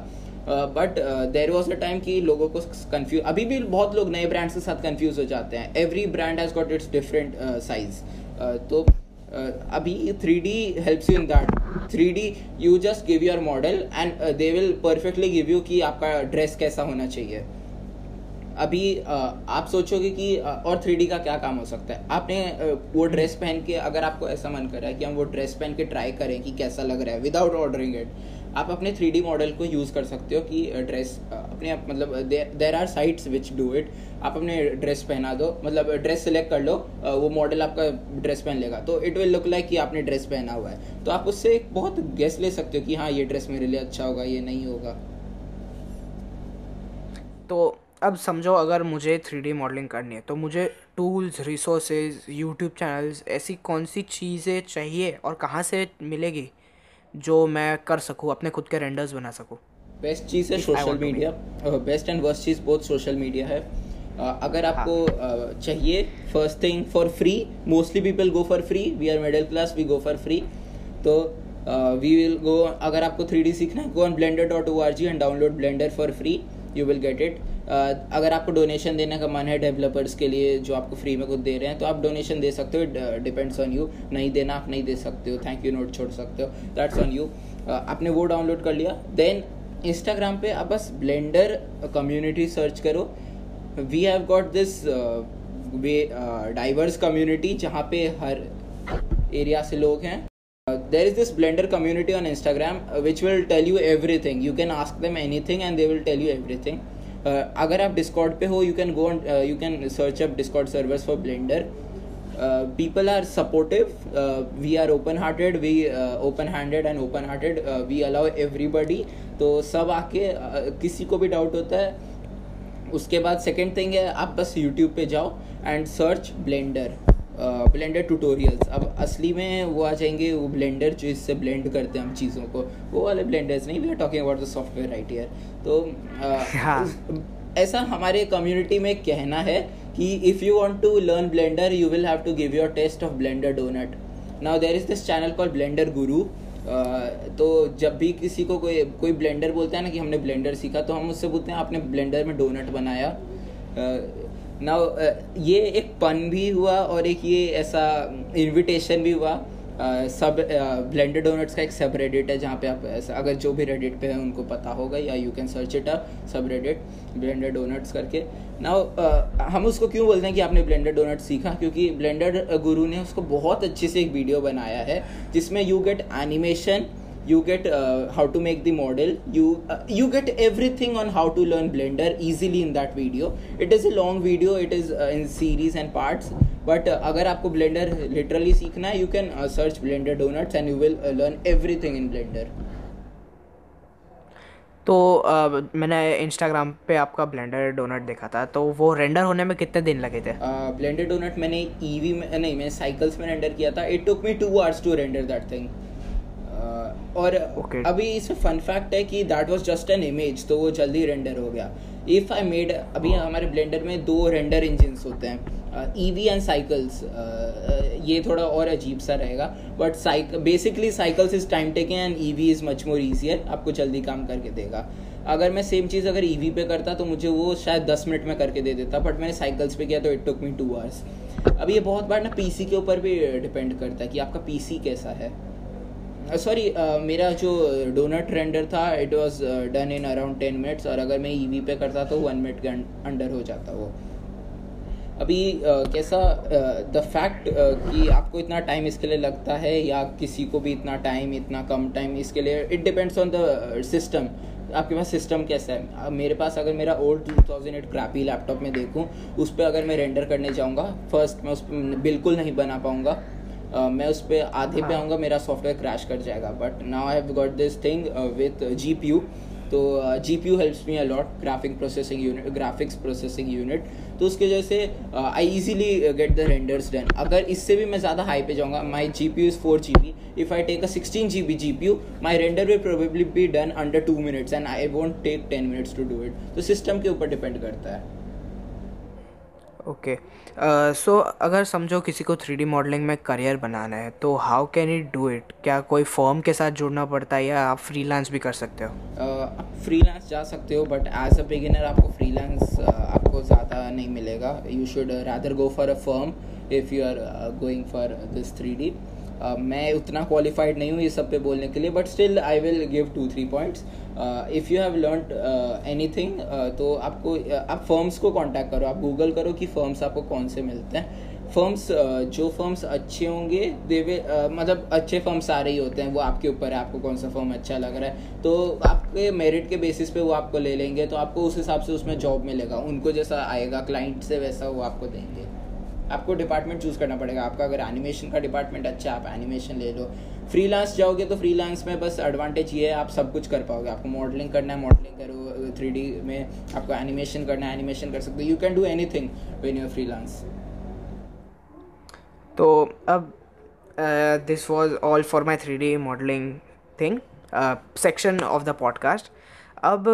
[SPEAKER 2] But there was a time कि लोगों को कन्फ्यूज़ अभी भी बहुत लोग नए ब्रांड्स के साथ कन्फ्यूज़ हो जाते हैं। Every brand has got its different size तो uh, अभी three D helps you in that three D you just give your model and they will perfectly give you कि आपका ड्रेस कैसा होना चाहिए। अभी आप सोचोगे कि और थ्री डी का क्या काम हो सकता है? आपने वो ड्रेस पहन के अगर आपको ऐसा मन कर रहा है कि हम वो ड्रेस पहन के ट्राई करें कि कैसा लग रहा है विदाउट ऑर्डरिंग इट आप अपने थ्री मॉडल को यूज़ कर सकते हो कि ड्रेस अपने आप मतलब there are sites which do it आप अपने ड्रेस पहना दो मतलब ड्रेस सेलेक्ट कर लो वो मॉडल आपका ड्रेस पहन लेगा। तो इट विल लुक लाइक कि आपने ड्रेस पहना हुआ है। तो आप उससे एक बहुत गेस ले सकते हो कि हाँ ये ड्रेस मेरे लिए अच्छा होगा, ये नहीं होगा।
[SPEAKER 1] तो अब समझो अगर मुझे थ्री मॉडलिंग करनी है तो मुझे टूल्स रिसोर्सेज यूट्यूब चैनल्स ऐसी कौन सी चीज़ें चाहिए और कहाँ से मिलेगी? जो मैं कर सकूँ अपने खुद के रेंडर्स बना सकूँ।
[SPEAKER 2] बेस्ट चीज़ है social media best and worst चीज़ बहुत सोशल मीडिया है। Uh, अगर आपको uh, चाहिए first thing for free mostly people go for free we are middle class we go for free तो वी विल गो अगर आपको थ्री सीखना है go on Blender dot O R G and download Blender for free you will get it अगर आपको डोनेशन देने का मन है डेवलपर्स के लिए, जो आपको फ्री में कुछ दे रहे हैं तो आप डोनेशन दे सकते हो। डिपेंड्स ऑन यू नहीं देना आप नहीं दे सकते हो। थैंक यू नोट छोड़ सकते हो। दैट्स ऑन यू आपने वो डाउनलोड कर लिया। देन इंस्टाग्राम पे आप बस ब्लेंडर कम्युनिटी सर्च करो। We have got this way diverse community जहाँ पे हर एरिया से लोग हैं। There is this Blender community on Instagram which will tell you everything you can ask them anything and they will tell you everything अगर आप डिस्कॉर्ड पे हो you can go you can search up Discord servers for Blender people are supportive we are open hearted we open handed and open hearted we allow everybody तो सब आके uh, किसी को भी डाउट होता है उसके बाद सेकेंड थिंग है आप बस यूट्यूब पे जाओ and search Blender Blender tutorials अब असली में वो आ जाएँगे वो ब्लेंडर जो इससे ब्लेंड करते हैं हम चीज़ों को। वो वाले ब्लेंडर्स नहीं we are talking about the software right year तो हाँ. ऐसा हमारे कम्युनिटी में कहना है कि if you want to learn Blender you will have to give your test of Blender donut now there is this channel call Blender Guru तो जब भी किसी को कोई कोई ब्लेंडर बोलता है ना कि हमने ब्लेंडर सीखा तो हम उससे बोलते हैं आपने ब्लेंडर में डोनट बनाया। ना uh, ये एक पन भी हुआ और एक ये ऐसा इनविटेशन भी हुआ। Uh, सब ब्लेंडेड uh, डोनट्स का एक सब रेडिट है जहाँ पे आप ऐसा अगर जो भी रेडिट पे है उनको पता होगा या you can search it up subreddit blended donuts करके। ना uh, हम उसको क्यों बोलते हैं कि आपने ब्लेंडेड डोनट सीखा? क्योंकि ब्लेंडेड गुरु ने उसको बहुत अच्छे से एक वीडियो बनाया है जिसमें you get animation you get uh, how to make the model. You uh, you get everything on how to learn blender easily in that video. It is a long video. It is uh, in series and parts. But uh, अगर आपको ब्लेंडर लिटरली सीखना है you can search Blender donuts and you will learn everything in Blender
[SPEAKER 1] तो uh, मैंने इंस्टाग्राम पे आपका ब्लेंडर डोनट देखा था। तो वो रेंडर होने में कितने दिन लगे थे?
[SPEAKER 2] ब्लेंडर uh, डोनट मैंने ईवी में नहीं मैंने साइकिल्स में रेंडर किया था। It took me two hours to render that thing और okay. अभी इसमें फन फैक्ट है कि that was just an image तो वो जल्दी रेंडर हो गया। इफ़ आई मेड अभी oh. हमारे ब्लेंडर में दो रेंडर इंजिन होते हैं। ईवी एंड साइकिल्स ये थोड़ा और अजीब सा रहेगा but psych basically Cycles is time taking and Eevee is much more easier आपको जल्दी काम करके देगा। अगर मैं सेम चीज़ अगर ईवी पे करता तो मुझे वो शायद दस मिनट में करके दे देता बट मैंने साइकिल्स पे किया तो it took me two hours अब ये बहुत बार ना पीसी के ऊपर भी डिपेंड करता है कि आपका पीसी कैसा है। सॉरी uh, uh, मेरा जो डोनट रेंडर था it was done in around ten minutes और अगर मैं ईवी पे करता तो वन मिनट के अंडर हो जाता वो। अभी uh, कैसा द uh, फैक्ट uh, कि आपको इतना टाइम इसके लिए लगता है या किसी को भी इतना टाइम इतना कम टाइम इसके लिए it depends on the system आपके पास सिस्टम कैसा है? मेरे पास अगर मेरा ओल्ड 2008 क्रैपी लैपटॉप में देखूँ उस पर अगर मैं रेंडर करने जाऊँगा फ़र्स्ट मैं उस पर बिल्कुल नहीं बना पाऊँगा। मैं उस पर आधे पे हाँ। आऊँगा मेरा सॉफ्टवेयर क्रैश कर जाएगा। But now I have got this thing with G P U तो G P U helps me a lot graphic processing unit graphics processing unit तो उसकी वजह से I easily get the renders done अगर इससे भी मैं ज़्यादा हाई पे जाऊँगा my G P U is four G B if I take a sixteen G B G P U my render will probably be done under two minutes and I won't take ten minutes to do it तो सिस्टम के ऊपर डिपेंड करता है।
[SPEAKER 1] ओके। सो अगर समझो किसी को थ्री डी मॉडलिंग में करियर बनाना है तो how can it do it क्या कोई फॉर्म के साथ जुड़ना पड़ता है या आप फ्रीलांस भी कर सकते हो?
[SPEAKER 2] uh, आप जा सकते हो बट एज अ बिगिनर आपको फ्रीलांस uh, आपको ज़्यादा नहीं मिलेगा। You should rather go for a firm if you are going for this three D मैं उतना क्वालिफाइड नहीं हूँ ये सब पे बोलने के लिए but still I will give two three points if you have learn anything तो आपको uh, आप फर्म्स को कांटेक्ट करो। आप गूगल करो कि फर्म्स आपको कौन से मिलते हैं। फर्म्स uh, जो फर्म्स अच्छे होंगे दे वे uh, मतलब अच्छे फर्म्स आ रही होते हैं वो आपके ऊपर है आपको कौन सा फर्म अच्छा लग रहा है। तो आपके मेरिट के बेसिस पे वो आपको ले लेंगे तो आपको उस हिसाब से उसमें जॉब मिलेगा। उनको जैसा आएगा क्लाइंट से वैसा वो आपको देंगे। आपको डिपार्टमेंट चूज़ करना पड़ेगा। आपका अगर एनिमेशन का डिपार्टमेंट अच्छा है, आप एनिमेशन ले लो। फ्रीलांस जाओगे तो फ्रीलांस में बस एडवांटेज ये है, आप सब कुछ कर पाओगे। आपको मॉडलिंग करना है मॉडलिंग करो थ्री में आपको एनिमेशन करना है एनिमेशन कर सकते हो। You can do anything when you're freelance
[SPEAKER 1] तो अब this was all for my three D modelling thing section of the podcast अब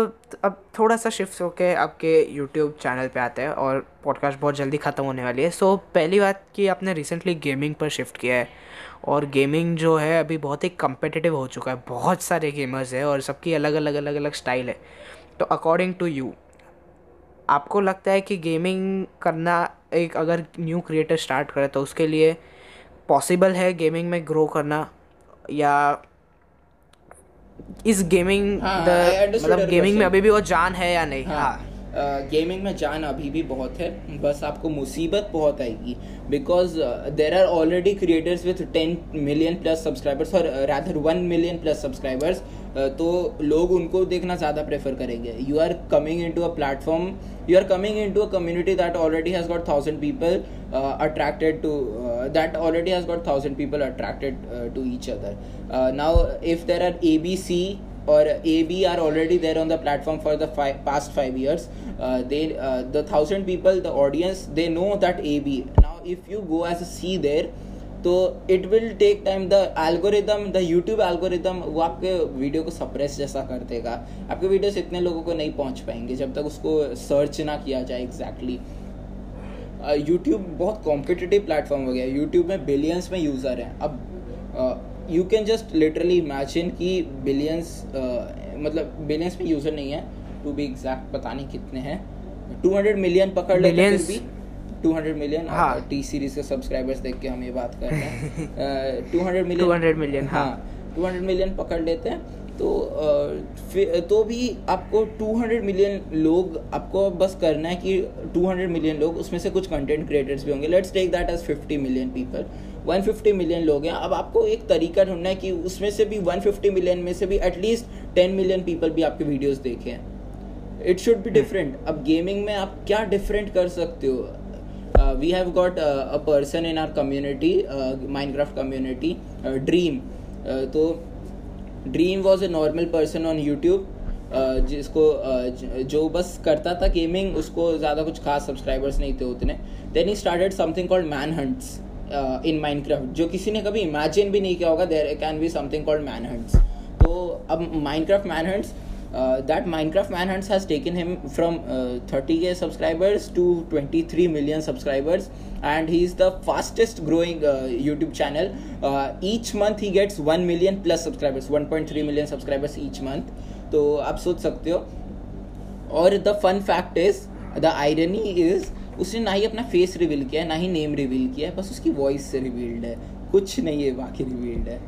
[SPEAKER 1] अब थोड़ा सा शिफ्ट होके आपके यूट्यूब चैनल पे आते हैं और पॉडकास्ट बहुत जल्दी ख़त्म होने वाली है। सो so, पहली बात कि आपने रिसेंटली गेमिंग पर शिफ्ट किया है और गेमिंग जो है अभी बहुत ही कम्पिटिटिव हो चुका है। बहुत सारे गेमर्स हैं और सबकी अलग अलग अलग अलग स्टाइल है। तो अकॉर्डिंग टू यू आपको लगता है कि गेमिंग करना एक अगर न्यू क्रिएटर स्टार्ट करे तो उसके लिए पॉसिबल है गेमिंग में ग्रो करना? या इस गेमिंग
[SPEAKER 2] हाँ,
[SPEAKER 1] मतलब गेमिंग में अभी भी वो जान है या नहीं? हाँ।
[SPEAKER 2] गेमिंग में जान अभी भी बहुत है। बस आपको मुसीबत बहुत आएगी। Because there are already creators with ten million plus subscribers और rather one million plus subscribers तो लोग उनको देखना ज़्यादा प्रेफर करेंगे। You are coming into a platform you are coming into a community that already has got thousand people attracted to that already has got thousand people attracted to each other now if there are A B C ab are already there on the platform for the five, past five years. Uh, they uh, the thousand people the audience they know that ab now if you go as a c there तो it will take time the algorithm the YouTube algorithm वो आपके वीडियो को सप्रेस जैसा कर देगा. आपके वीडियोस इतने लोगों को नहीं पहुँच पाएँगे जब तक उसको सर्च ना किया जाए एग्जैक्टली यूट्यूब बहुत कॉम्पिटिटिव प्लेटफॉर्म हो गया यूट्यूब में बिलियंस में यूज़र हैं. अब you can just literally imagine कि बिलियंस मतलब बिलियंस में यूज़र नहीं है टू बी एग्जैक्ट पता नहीं कितने हैं। टू हंड्रेड मिलियन पकड़ लेते हैं भी। 200 मिलियन हाँ। टी सीरीज़ के सब्सक्राइबर्स देख के हम ये बात कर रहे हैं। Two hundred million two hundred million हाँ। टू हंड्रेड मिलियन पकड़ लेते हैं। तो फिर तो भी आपको 200 मिलियन लोग आपको बस करना है कि 200 मिलियन लोग उसमें से कुछ कंटेंट क्रिएटर्स भी होंगे। Let's take that as 50 million people 150 million लोग हैं। अब आपको एक तरीका ढूंढना है कि उसमें से भी 150 मिलियन में से भी एटलीस्ट 10 मिलियन पीपल भी आपके वीडियोस देखें। इट शुड बी डिफरेंट अब गेमिंग में आप क्या डिफरेंट कर सकते हो? We have got a person in our community uh, dream. Uh, तो Dream was a normal person on YouTube जिसको uh, जो बस करता था गेमिंग उसको ज़्यादा कुछ खास सब्सक्राइबर्स नहीं थे उतने। Then he started something called man hunts in Minecraft जो किसी ने कभी इमेजिन भी नहीं किया होगा there can be something called manhunts तो अब Minecraft manhunts that Minecraft manhunts has taken him from thirty K subscribers to twenty three million subscribers and he is the fastest growing YouTube channel each month he gets one million plus subscribers one point three million subscribers each month तो आप सोच सकते हो। और the fun fact is the irony is उसने ना ही अपना फेस रिवील किया है ना ही नेम रिवील किया है बस उसकी वॉइस से रिवील्ड है। कुछ नहीं है बाकी रिवील्ड है।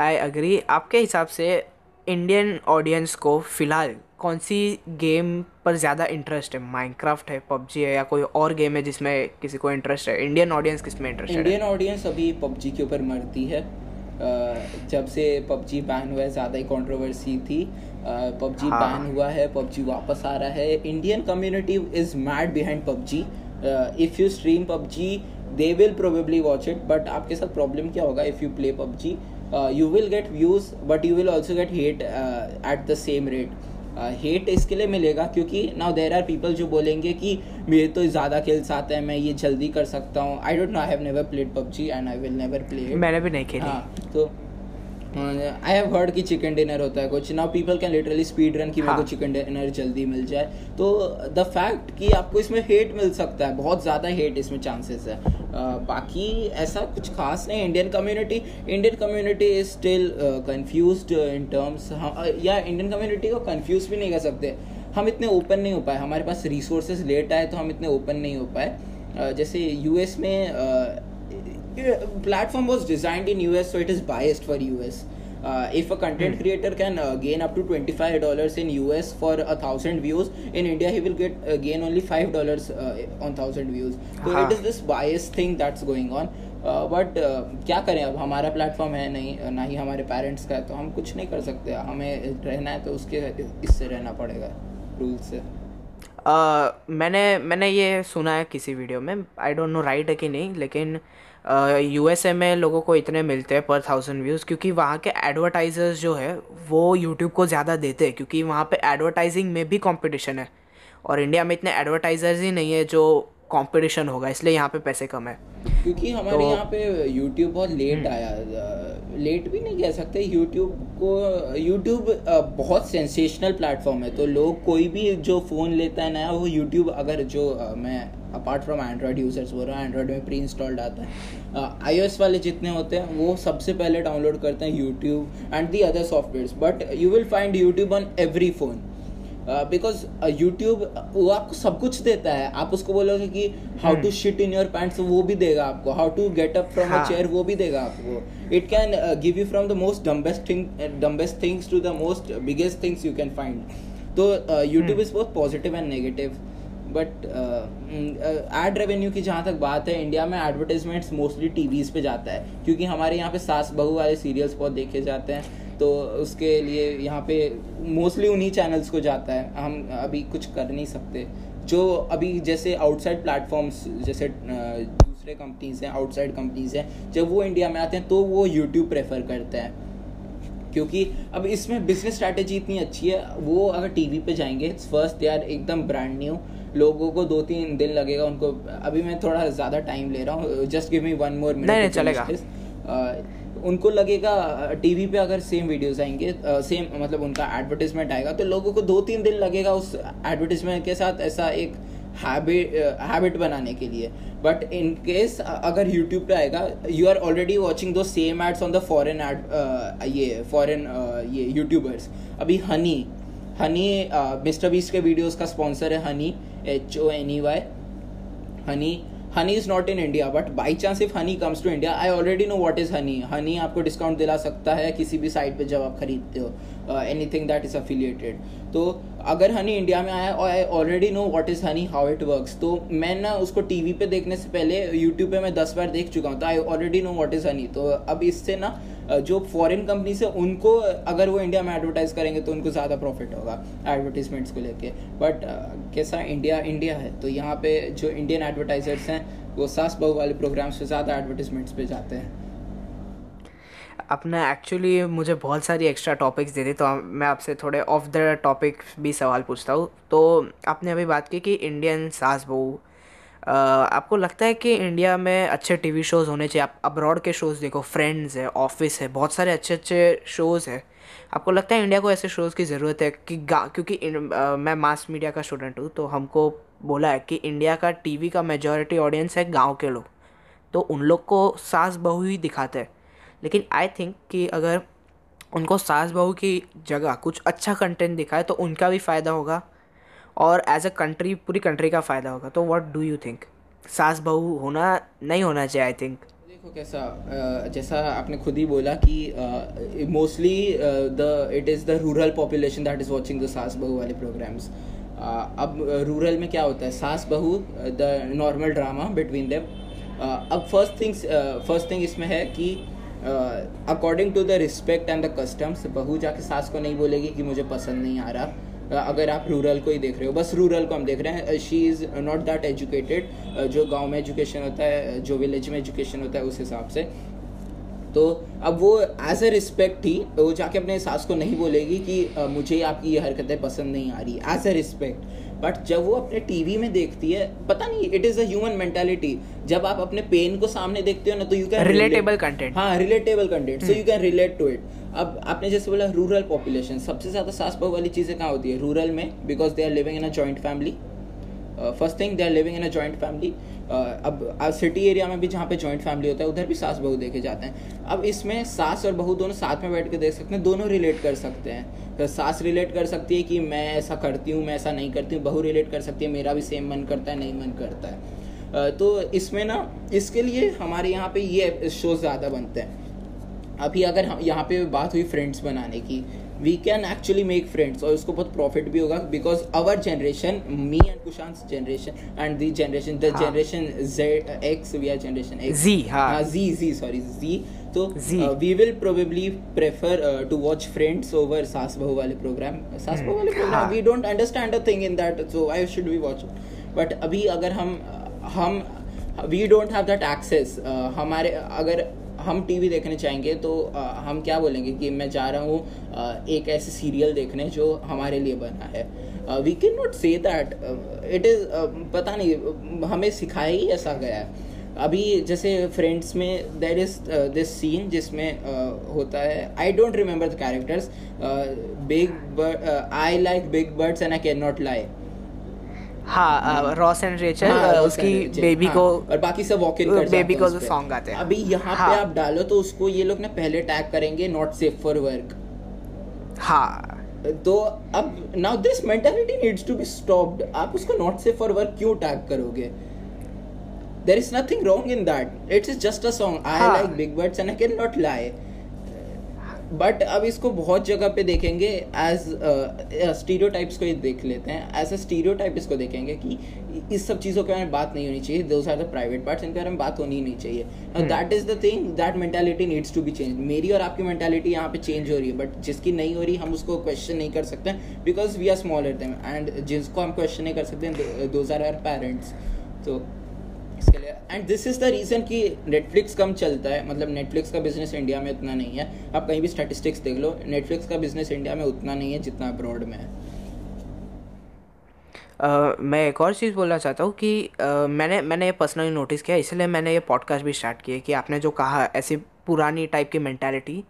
[SPEAKER 1] आई um, अग्री आपके हिसाब से इंडियन ऑडियंस को फ़िलहाल कौन सी गेम पर ज़्यादा इंटरेस्ट है? माइनक्राफ्ट है पबजी है या कोई और गेम है जिसमें किसी को इंटरेस्ट है? इंडियन ऑडियंस किसमें इंटरेस्ट
[SPEAKER 2] है? इंडियन ऑडियंस अभी पबजी के ऊपर मरती है। जब से पबजी बैन हुआ है ज़्यादा ही कंट्रोवर्सी थी। पबजी हाँ. बैन हुआ है पबजी वापस आ रहा है। Indian community is mad behind PUBG. If you stream PUBG they will probably watch it but आपके साथ प्रॉब्लम क्या होगा if you play PUBG? You will get views but you will will get hate at the same rate same rate hate इसके लिए मिलेगा क्योंकि नाउ देर आर पीपल जो बोलेंगे कि मेरे तो ज़्यादा खेल्स आते हैं मैं ये जल्दी कर सकता हूँ। I don't know I have never played PUBG and I will never play
[SPEAKER 1] मैंने भी नहीं खेली।
[SPEAKER 2] हाँ तो आई हैव हर्ड कि चिकन डिनर होता है कुछ। Now people can literally speed run कि मेरे को चिकन
[SPEAKER 1] हाँ।
[SPEAKER 2] डिनर जल्दी मिल जाए। तो द फैक्ट कि आपको इसमें हेट मिल सकता है बहुत ज़्यादा हेट इसमें चांसेस है। uh, बाकी ऐसा कुछ खास नहीं Indian community Indian community is still confuse in terms या इंडियन कम्युनिटी को कन्फ्यूज़ भी नहीं कर सकते। हम इतने ओपन नहीं हो पाए। हमारे पास रिसोर्सेज लेट आए तो हम इतने ओपन नहीं हो पाए। uh, जैसे यूएस में platform was designed in us so it is biased for us uh, if a content
[SPEAKER 1] Hmm.
[SPEAKER 2] creator can uh, gain up to $25 in us for a thousand views in india he will get uh, gain only five dollars uh, on thousand views so
[SPEAKER 1] हाँ.
[SPEAKER 2] it is this biased thing that's going on but क्या करें अब हमारा प्लेटफॉर्म है नहीं uh, ना ही हमारे पेरेंट्स का है तो हम कुछ नहीं कर सकते हमें रहना है तो उसके इससे रहना पड़ेगा रूल से
[SPEAKER 1] Uh, मैंने मैंने ये सुना है किसी वीडियो में आई डोंट नो राइट है कि नहीं लेकिन यूएसए में लोगों को इतने मिलते हैं पर थाउज़ेंड व्यूज़ क्योंकि वहाँ के एडवर्टाइजर्स जो है वो यूट्यूब को ज़्यादा देते हैं क्योंकि वहाँ पे एडवर्टाइजिंग में भी कंपटीशन है और इंडिया में इतने एडवर्टाइजर्स ही नहीं है जो कंपटीशन होगा इसलिए यहाँ पे पैसे कम है
[SPEAKER 2] क्योंकि हमारे
[SPEAKER 1] तो-
[SPEAKER 2] यहाँ पे यूट्यूब बहुत लेट
[SPEAKER 1] हम्म।
[SPEAKER 2] आया लेट भी नहीं कह सकते यूट्यूब को यूट्यूब बहुत सेंसेशनल प्लेटफॉर्म है तो लोग कोई भी जो फ़ोन लेता है नया वो यूट्यूब अगर जो मैं अपार्ट फ्रॉम एंड्रॉयड यूज़र्स बोल रहा हूँ एंड्रॉयड में प्री इंस्टॉल्ड आता है। आई uh, वाले जितने होते हैं वो सबसे पहले डाउनलोड करते हैं YouTube and the other software but you will find YouTube on every phone because YouTube वो आपको सब कुछ देता है। आप उसको बोलोगे कि how to shit in your pants वो भी देगा आपको। How to get up from a. Chair वो भी देगा आपको। It can give you from the most dumbest thing dumbest things to the most biggest things you can find तो YouTube is both positive and negative but ad revenue की जहाँ तक बात है इंडिया में एडवर्टाइजमेंट्स मोस्टली टीवीज पे जाता है। क्योंकि हमारे यहाँ पे सास बहू वाले सीरियल्स बहुत देखे जाते हैं तो उसके लिए यहाँ पे मोस्टली उन्हीं चैनल्स को जाता है। हम अभी कुछ कर नहीं सकते। जो अभी जैसे आउटसाइड प्लेटफॉर्म्स जैसे दूसरे कंपनीज़ हैं आउटसाइड कंपनीज़ हैं, जब वो इंडिया में आते हैं तो वो यूट्यूब प्रेफर करते हैं। क्योंकि अब इसमें बिज़नेस स्ट्रैटेजी इतनी अच्छी है, वो अगर टीवी पे जाएँगे फ़र्स्ट दे आर एकदम ब्रांड न्यू लोगों को दो तीन दिन लगेगा उनको अभी मैं थोड़ा ज़्यादा टाइम ले रहा हूँ just give me one more
[SPEAKER 1] नहीं, चलेगा।
[SPEAKER 2] उनको लगेगा टीवी पे अगर सेम वीडियोस आएँगे सेम मतलब उनका एडवर्टीजमेंट आएगा तो लोगों को दो तीन दिन लगेगा उस एडवर्टीजमेंट के साथ ऐसा एक हैबिट हैबिट बनाने के लिए. बट इन केस अगर यूट्यूब पे आएगा you are already watching two same ads on the foreign ad ये फॉरेन ये यूट्यूबर्स अभी हनी हनी मिस्टर बीस के वीडियोस का स्पॉन्सर है Honey H O N E Y Honey Honey is not in India but by chance if Honey comes to India I already know what is Honey Honey आपको डिस्काउंट दिला सकता है किसी भी साइट पे जब आप खरीदते हो anything that is affiliated तो अगर हनी इंडिया में आया और I already know what is Honey how it works तो मैं ना उसको टी वी पर देखने से पहले यूट्यूब पर मैं दस बार देख चुका हूँ तो I already know what is Honey तो अब इससे ना जो फॉरेन कंपनी से उनको, अगर वो इंडिया में एडवर्टाइज करेंगे तो उनको ज़्यादा प्रॉफिट होगा एडवर्टीजमेंट्स को लेके। बट कैसा इंडिया इंडिया है तो यहाँ पे जो इंडियन एडवर्टाइजर्स हैं, वो सास बहू वाले प्रोग्राम्स पे ज़्यादा एडवर्टीजमेंट्स पे जाते हैं।
[SPEAKER 1] अपना एक्चुअली मुझे बहुत सारी एक्स्ट्रा टॉपिक्स दे दी तो मैं आपसे थोड़े ऑफ़ द टॉपिक भी सवाल पूछता हूँ। तो आपने अभी बात की कि इंडियन सास बहू आपको लगता है कि इंडिया में अच्छे टीवी शोज़ होने चाहिए? आप अब्रॉड के शोज़ देखो फ्रेंड्स है ऑफ़िस है बहुत सारे अच्छे अच्छे शोज़ है। आपको लगता है इंडिया को ऐसे शोज़ की ज़रूरत है कि गा क्योंकि इन- अ, मैं मास मीडिया का स्टूडेंट हूँ तो हमको बोला है कि इंडिया का टीवी का मेजॉरिटी ऑडियंस है गाँव के लोग। तो उन लोग को सास बहू ही दिखाते हैं। लेकिन आई थिंक कि अगर उनको सास बहू की जगह कुछ अच्छा कंटेंट दिखाए तो उनका भी फ़ायदा होगा। और एज अ कंट्री पूरी कंट्री का फ़ायदा होगा। तो व्हाट डू यू थिंक सास बहू होना नहीं होना चाहिए आई थिंक
[SPEAKER 2] देखो कैसा जैसा आपने खुद ही बोला कि mostly the it is the rural population that is watching the सास बहू वाले प्रोग्राम्स अब रूरल में क्या होता है? सास बहू the normal drama between them अब फ़र्स्ट थिंग्स फ़र्स्ट थिंग इसमें है कि according to the respect and the customs बहू जाके सास को नहीं बोलेगी कि मुझे पसंद नहीं आ रहा। अगर आप रूरल को ही देख रहे हो। बस रूरल को हम देख रहे हैं। She is not that educated जो गाँव में एजुकेशन होता है जो विलेज में एजुकेशन होता है उस हिसाब से। तो अब वो एज अ रिस्पेक्ट ही वो जाके अपने सास को नहीं बोलेगी कि मुझे आपकी ये हरकतें पसंद नहीं आ रही। एज अ रिस्पेक्ट बट जब वो अपने टीवी में देखती है पता नहीं it is a human mentality जब आप अपने पेन को सामने देखते हो ना तो यू कैन
[SPEAKER 1] रिलेटेबल कंटेंट
[SPEAKER 2] हाँ relatable content so you can relate to it अब आपने जैसे बोला रूरल पॉपुलेशन सबसे ज़्यादा सास बहू वाली चीज़ें कहाँ होती है? रूरल में because they are living in a joint family first thing they are living in a joint family अब सिटी एरिया में भी जहाँ पे जॉइंट फैमिली होता है, उधर भी सास बहू देखे जाते हैं. अब इसमें सास और बहू दोनों साथ में बैठ के देख सकते हैं, दोनों रिलेट कर सकते हैं. तो सास रिलेट कर सकती है कि मैं ऐसा करती हूँ, मैं ऐसा नहीं करती हूँ, बहू रिलेट कर सकती है, मेरा भी सेम मन करता है, नहीं मन करता है. तो इसमें ना, इसके लिए हमारे यहाँ पे ये शो ज़्यादा बनते हैं. अभी अगर हम यहाँ पे बात हुई फ्रेंड्स बनाने की we can actually make friends और उसको बहुत प्रॉफिट भी होगा because our generation me and Kushant generation and the generation the generation Z X we are generation X
[SPEAKER 1] जी हाँ।
[SPEAKER 2] जी जी सॉरी जी तो we will probably prefer to watch friends over सास बहू वाले प्रोग्राम सास बहू वाले programme we don't understand a thing in that so I should be watch but अभी अगर हम हम we don't have that access हमारे अगर हम टीवी देखने चाहेंगे तो आ, हम क्या बोलेंगे कि मैं जा रहा हूँ एक ऐसे सीरियल देखने जो हमारे लिए बना है। We can not say that it is पता नहीं हमें सिखाया ही ऐसा गया है। अभी जैसे फ्रेंड्स में देर इज़ दिस सीन जिसमें uh, होता है I don't remember the characters big bird I like big birds and I can not lie
[SPEAKER 1] हाँ रॉस एंड रेचल उसकी बेबी हाँ, को
[SPEAKER 2] और बाकी सब वॉक इन कर
[SPEAKER 1] बेबी को सॉन्ग आते हैं।
[SPEAKER 2] अभी यहाँ हाँ, पे आप डालो तो उसको ये लोग ना पहले टैग करेंगे नॉट सेफ़ फॉर वर्क
[SPEAKER 1] हाँ।
[SPEAKER 2] तो अब now this mentality needs to be stopped आप उसको नॉट सेफ़ फॉर वर्क क्यों टैग करोगे? There is nothing wrong in that it's just a song I like big birds and I can not lie but अब इसको बहुत जगह पे देखेंगे एज स्टीरियो टाइप्स को देख लेते हैं। एज अ स्टीरियो टाइप इसको देखेंगे कि इस सब चीज़ों के बारे में बात नहीं होनी चाहिए। Those are the private parts इनके बारे में बात होनी ही नहीं चाहिए। That is the thing that mentality needs to be change मेरी और आपकी मेंटालिटी यहाँ पे चेंज हो रही है बट जिसकी नहीं हो रही हम उसको क्वेश्चन नहीं कर सकते because we are smaller them and जिसको हम क्वेश्चन नहीं कर सकते दोज आर आर पेरेंट्स तो इसके लिए। And this is the reason कि नेटफ्लिक्स कम चलता है। मतलब नेटफ्लिक्स का बिज़नेस इंडिया में उतना नहीं है। आप कहीं भी स्टैटिस्टिक्स देख लो नेटफ्लिक्स का बिज़नेस इंडिया में उतना नहीं है जितना अब्रॉड में है।
[SPEAKER 1] Uh, मैं एक और चीज़ बोलना चाहता हूँ कि uh, मैंने मैंने ये पर्सनली नोटिस किया इसलिए मैंने ये पॉडकास्ट भी स्टार्ट किया कि आपने जो कहा ऐसी पुरानी टाइप की मैंटेलिटी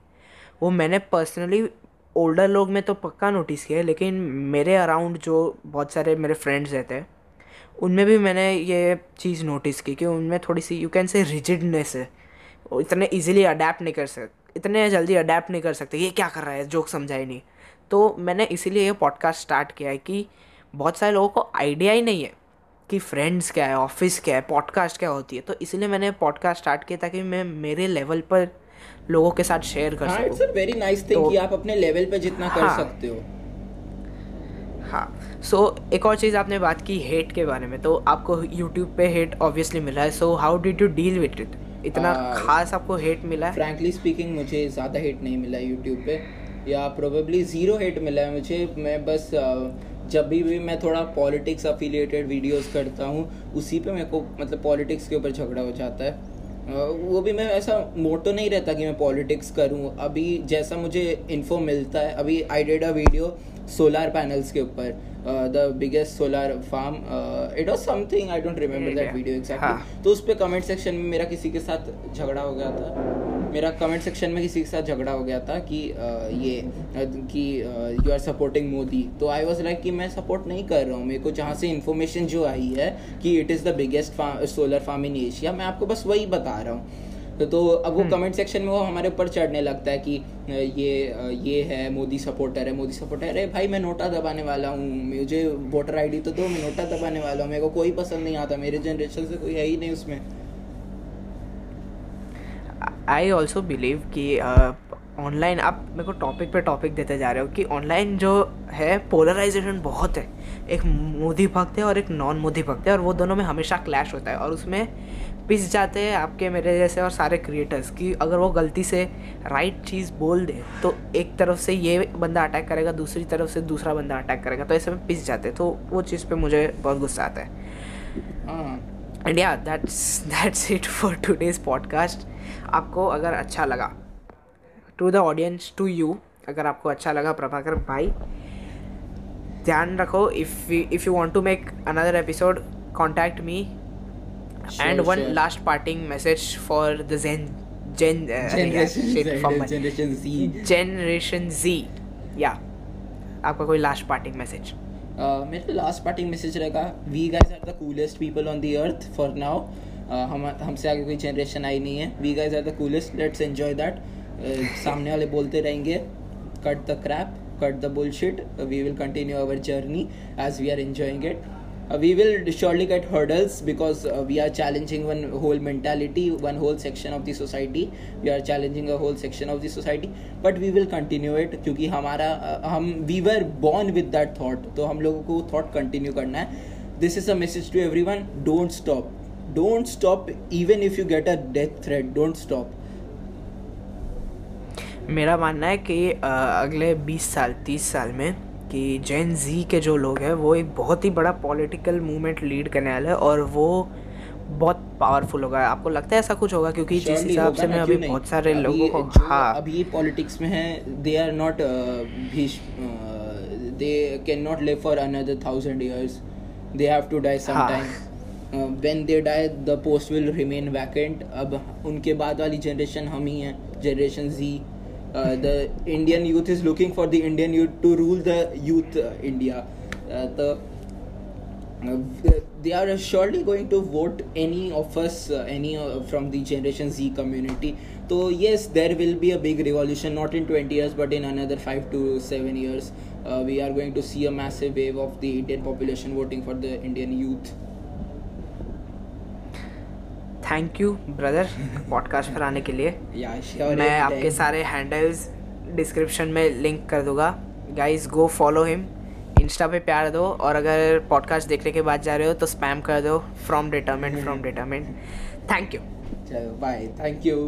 [SPEAKER 1] वो मैंने पर्सनली ओल्डर लोग में तो पक्का नोटिस किया है लेकिन मेरे अराउंड जो बहुत सारे मेरे फ्रेंड्स रहते हैं उनमें भी मैंने ये चीज़ नोटिस की कि उनमें थोड़ी सी यू कैन से रिजिडनेस है। वो इतने इजीली अडेप्ट नहीं कर सकते इतने जल्दी अडेप्ट नहीं कर सकते ये क्या कर रहा है जोक समझा ही नहीं। तो मैंने इसीलिए ये पॉडकास्ट स्टार्ट किया है कि बहुत सारे लोगों को आइडिया ही नहीं है कि फ्रेंड्स क्या है ऑफ़िस क्या है पॉडकास्ट क्या होती है। तो इसलिए मैंने पॉडकास्ट स्टार्ट किया ताकि मैं मेरे लेवल पर लोगों के साथ शेयर कर
[SPEAKER 2] सकूँ। It's a very nice thing कि आप अपने लेवल पे जितना हाँ, कर सकते हो।
[SPEAKER 1] हाँ। सो so, एक और चीज़ आपने बात की हेट के बारे में तो आपको यूट्यूब पे हेट ऑब्वियसली मिला है। So how did you deal with it इतना uh, खास आपको हेट मिला है?
[SPEAKER 2] फ्रैंकली स्पीकिंग मुझे ज़्यादा हेट नहीं मिला यूट्यूब पे। या प्रोबेबली ज़ीरो हेट मिला है मुझे। मैं बस जब भी भी मैं थोड़ा पॉलिटिक्स अफिलिएटेड वीडियोस करता हूँ उसी पे मेरे को मतलब पॉलिटिक्स के ऊपर झगड़ा हो जाता है। वो भी मैं ऐसा मोटो नहीं रहता कि मैं पॉलिटिक्स करूँ। अभी जैसा मुझे इन्फो मिलता है अभी I did a video solar panels के ऊपर। The biggest solar farm it was something I don't remember that video exactly तो उस पर कमेंट सेक्शन में मेरा किसी के साथ झगड़ा हो गया था। मेरा कमेंट सेक्शन में किसी के साथ झगड़ा हो गया था कि uh, ये uh, कि यू आर सपोर्टिंग मोदी तो आई वॉज़ लाइक कि मैं सपोर्ट नहीं कर रहा हूँ। मेरे को जहाँ से इन्फॉर्मेशन जो आई है कि it is the biggest solar farm in Asia मैं आपको बस वही बता रहा हूँ। तो तो अब वो कमेंट सेक्शन में वो हमारे ऊपर चढ़ने लगता है कि ये ये है मोदी सपोर्टर है मोदी सपोर्टर अरे भाई मैं नोटा दबाने वाला हूँ। मुझे वोटर आईडी तो दो मैं नोटा दबाने वाला हूँ। मेरे को कोई पसंद नहीं आता मेरे जनरेशन से कोई है ही नहीं उसमें।
[SPEAKER 1] आई ऑल्सो बिलीव कि ऑनलाइन आप मेरे को टॉपिक पे टॉपिक देते जा रहे हो कि ऑनलाइन जो है पोलराइजेशन बहुत है। एक मोदी भक्त है और एक नॉन मोदी भक्त है और वो दोनों में हमेशा क्लैश होता है और उसमें पिस जाते हैं आपके मेरे जैसे और सारे क्रिएटर्स कि। अगर वो गलती से राइट चीज़ बोल दे तो एक तरफ़ से ये बंदा अटैक करेगा दूसरी तरफ़ से दूसरा बंदा अटैक करेगा। तो ऐसे में पिस जाते हैं। तो वो चीज़ पे मुझे बहुत गुस्सा आता है।
[SPEAKER 2] हाँ।
[SPEAKER 1] एंड या that's that's it for today's podcast आपको अगर अच्छा लगा to the audience to you अगर आपको अच्छा लगा प्रभाकर भाई ध्यान रखो if if you want to make another episode contact me and one
[SPEAKER 2] sure.
[SPEAKER 1] Last parting message for the gen gen
[SPEAKER 2] generation Z
[SPEAKER 1] generation Z या आपका कोई लास्ट पार्टिंग मैसेज
[SPEAKER 2] Uh, मेरा लास्ट पार्टिंग मैसेज रहेगा we guys are the coolest people on the earth for now हम हमसे आगे कोई जनरेशन आई नहीं है। We guys are the coolest let's enjoy that सामने वाले बोलते रहेंगे cut the crap cut the bullshit we will continue our journey as we are enjoying it Uh, we will surely get hurdles because uh, we are challenging one whole mentality one whole section of the society we are challenging a whole section of the society but we will continue it क्योंकि हमारा uh, हम we were born with that thought तो हम लोगों को thought continue करना है this is a message to everyone don't stop don't stop even if you get a death threat don't stop
[SPEAKER 1] मेरा मानना है कि अगले 20 साल 30 साल में कि जैन जी के जो लोग हैं वो एक बहुत ही बड़ा पॉलिटिकल मूवमेंट लीड करने वाले हैं और वो बहुत पावरफुल होगा। आपको लगता है ऐसा कुछ होगा? क्योंकि जिस हिसाब से मैं अभी बहुत सारे लोगों को हाँ।
[SPEAKER 2] अभी पॉलिटिक्स में है they are not they can not live for another thousand years they have to die some. Time when they die the post will remain vacant अब उनके बाद वाली जनरेशन हम ही हैं generation Z Uh, the Indian youth is looking for the Indian youth to rule the youth uh, India. Uh, the uh, they are surely going to vote any of us, uh, any from the Generation Z community. So yes, there will be a big revolution, not in 20 years, but in another five to seven years, we are going to see a massive wave of the Indian population voting for the Indian youth.
[SPEAKER 1] Thank you brother podcast पर आने के लिए। मैं आपके. सारे हैंडल्स डिस्क्रिप्शन में लिंक कर दूँगा। Guys go follow him insta पे प्यार दो और अगर पॉडकास्ट देखने के बाद जा रहे हो तो स्पैम कर दो from determent from determent thank you
[SPEAKER 2] चलो बाय थैंक you.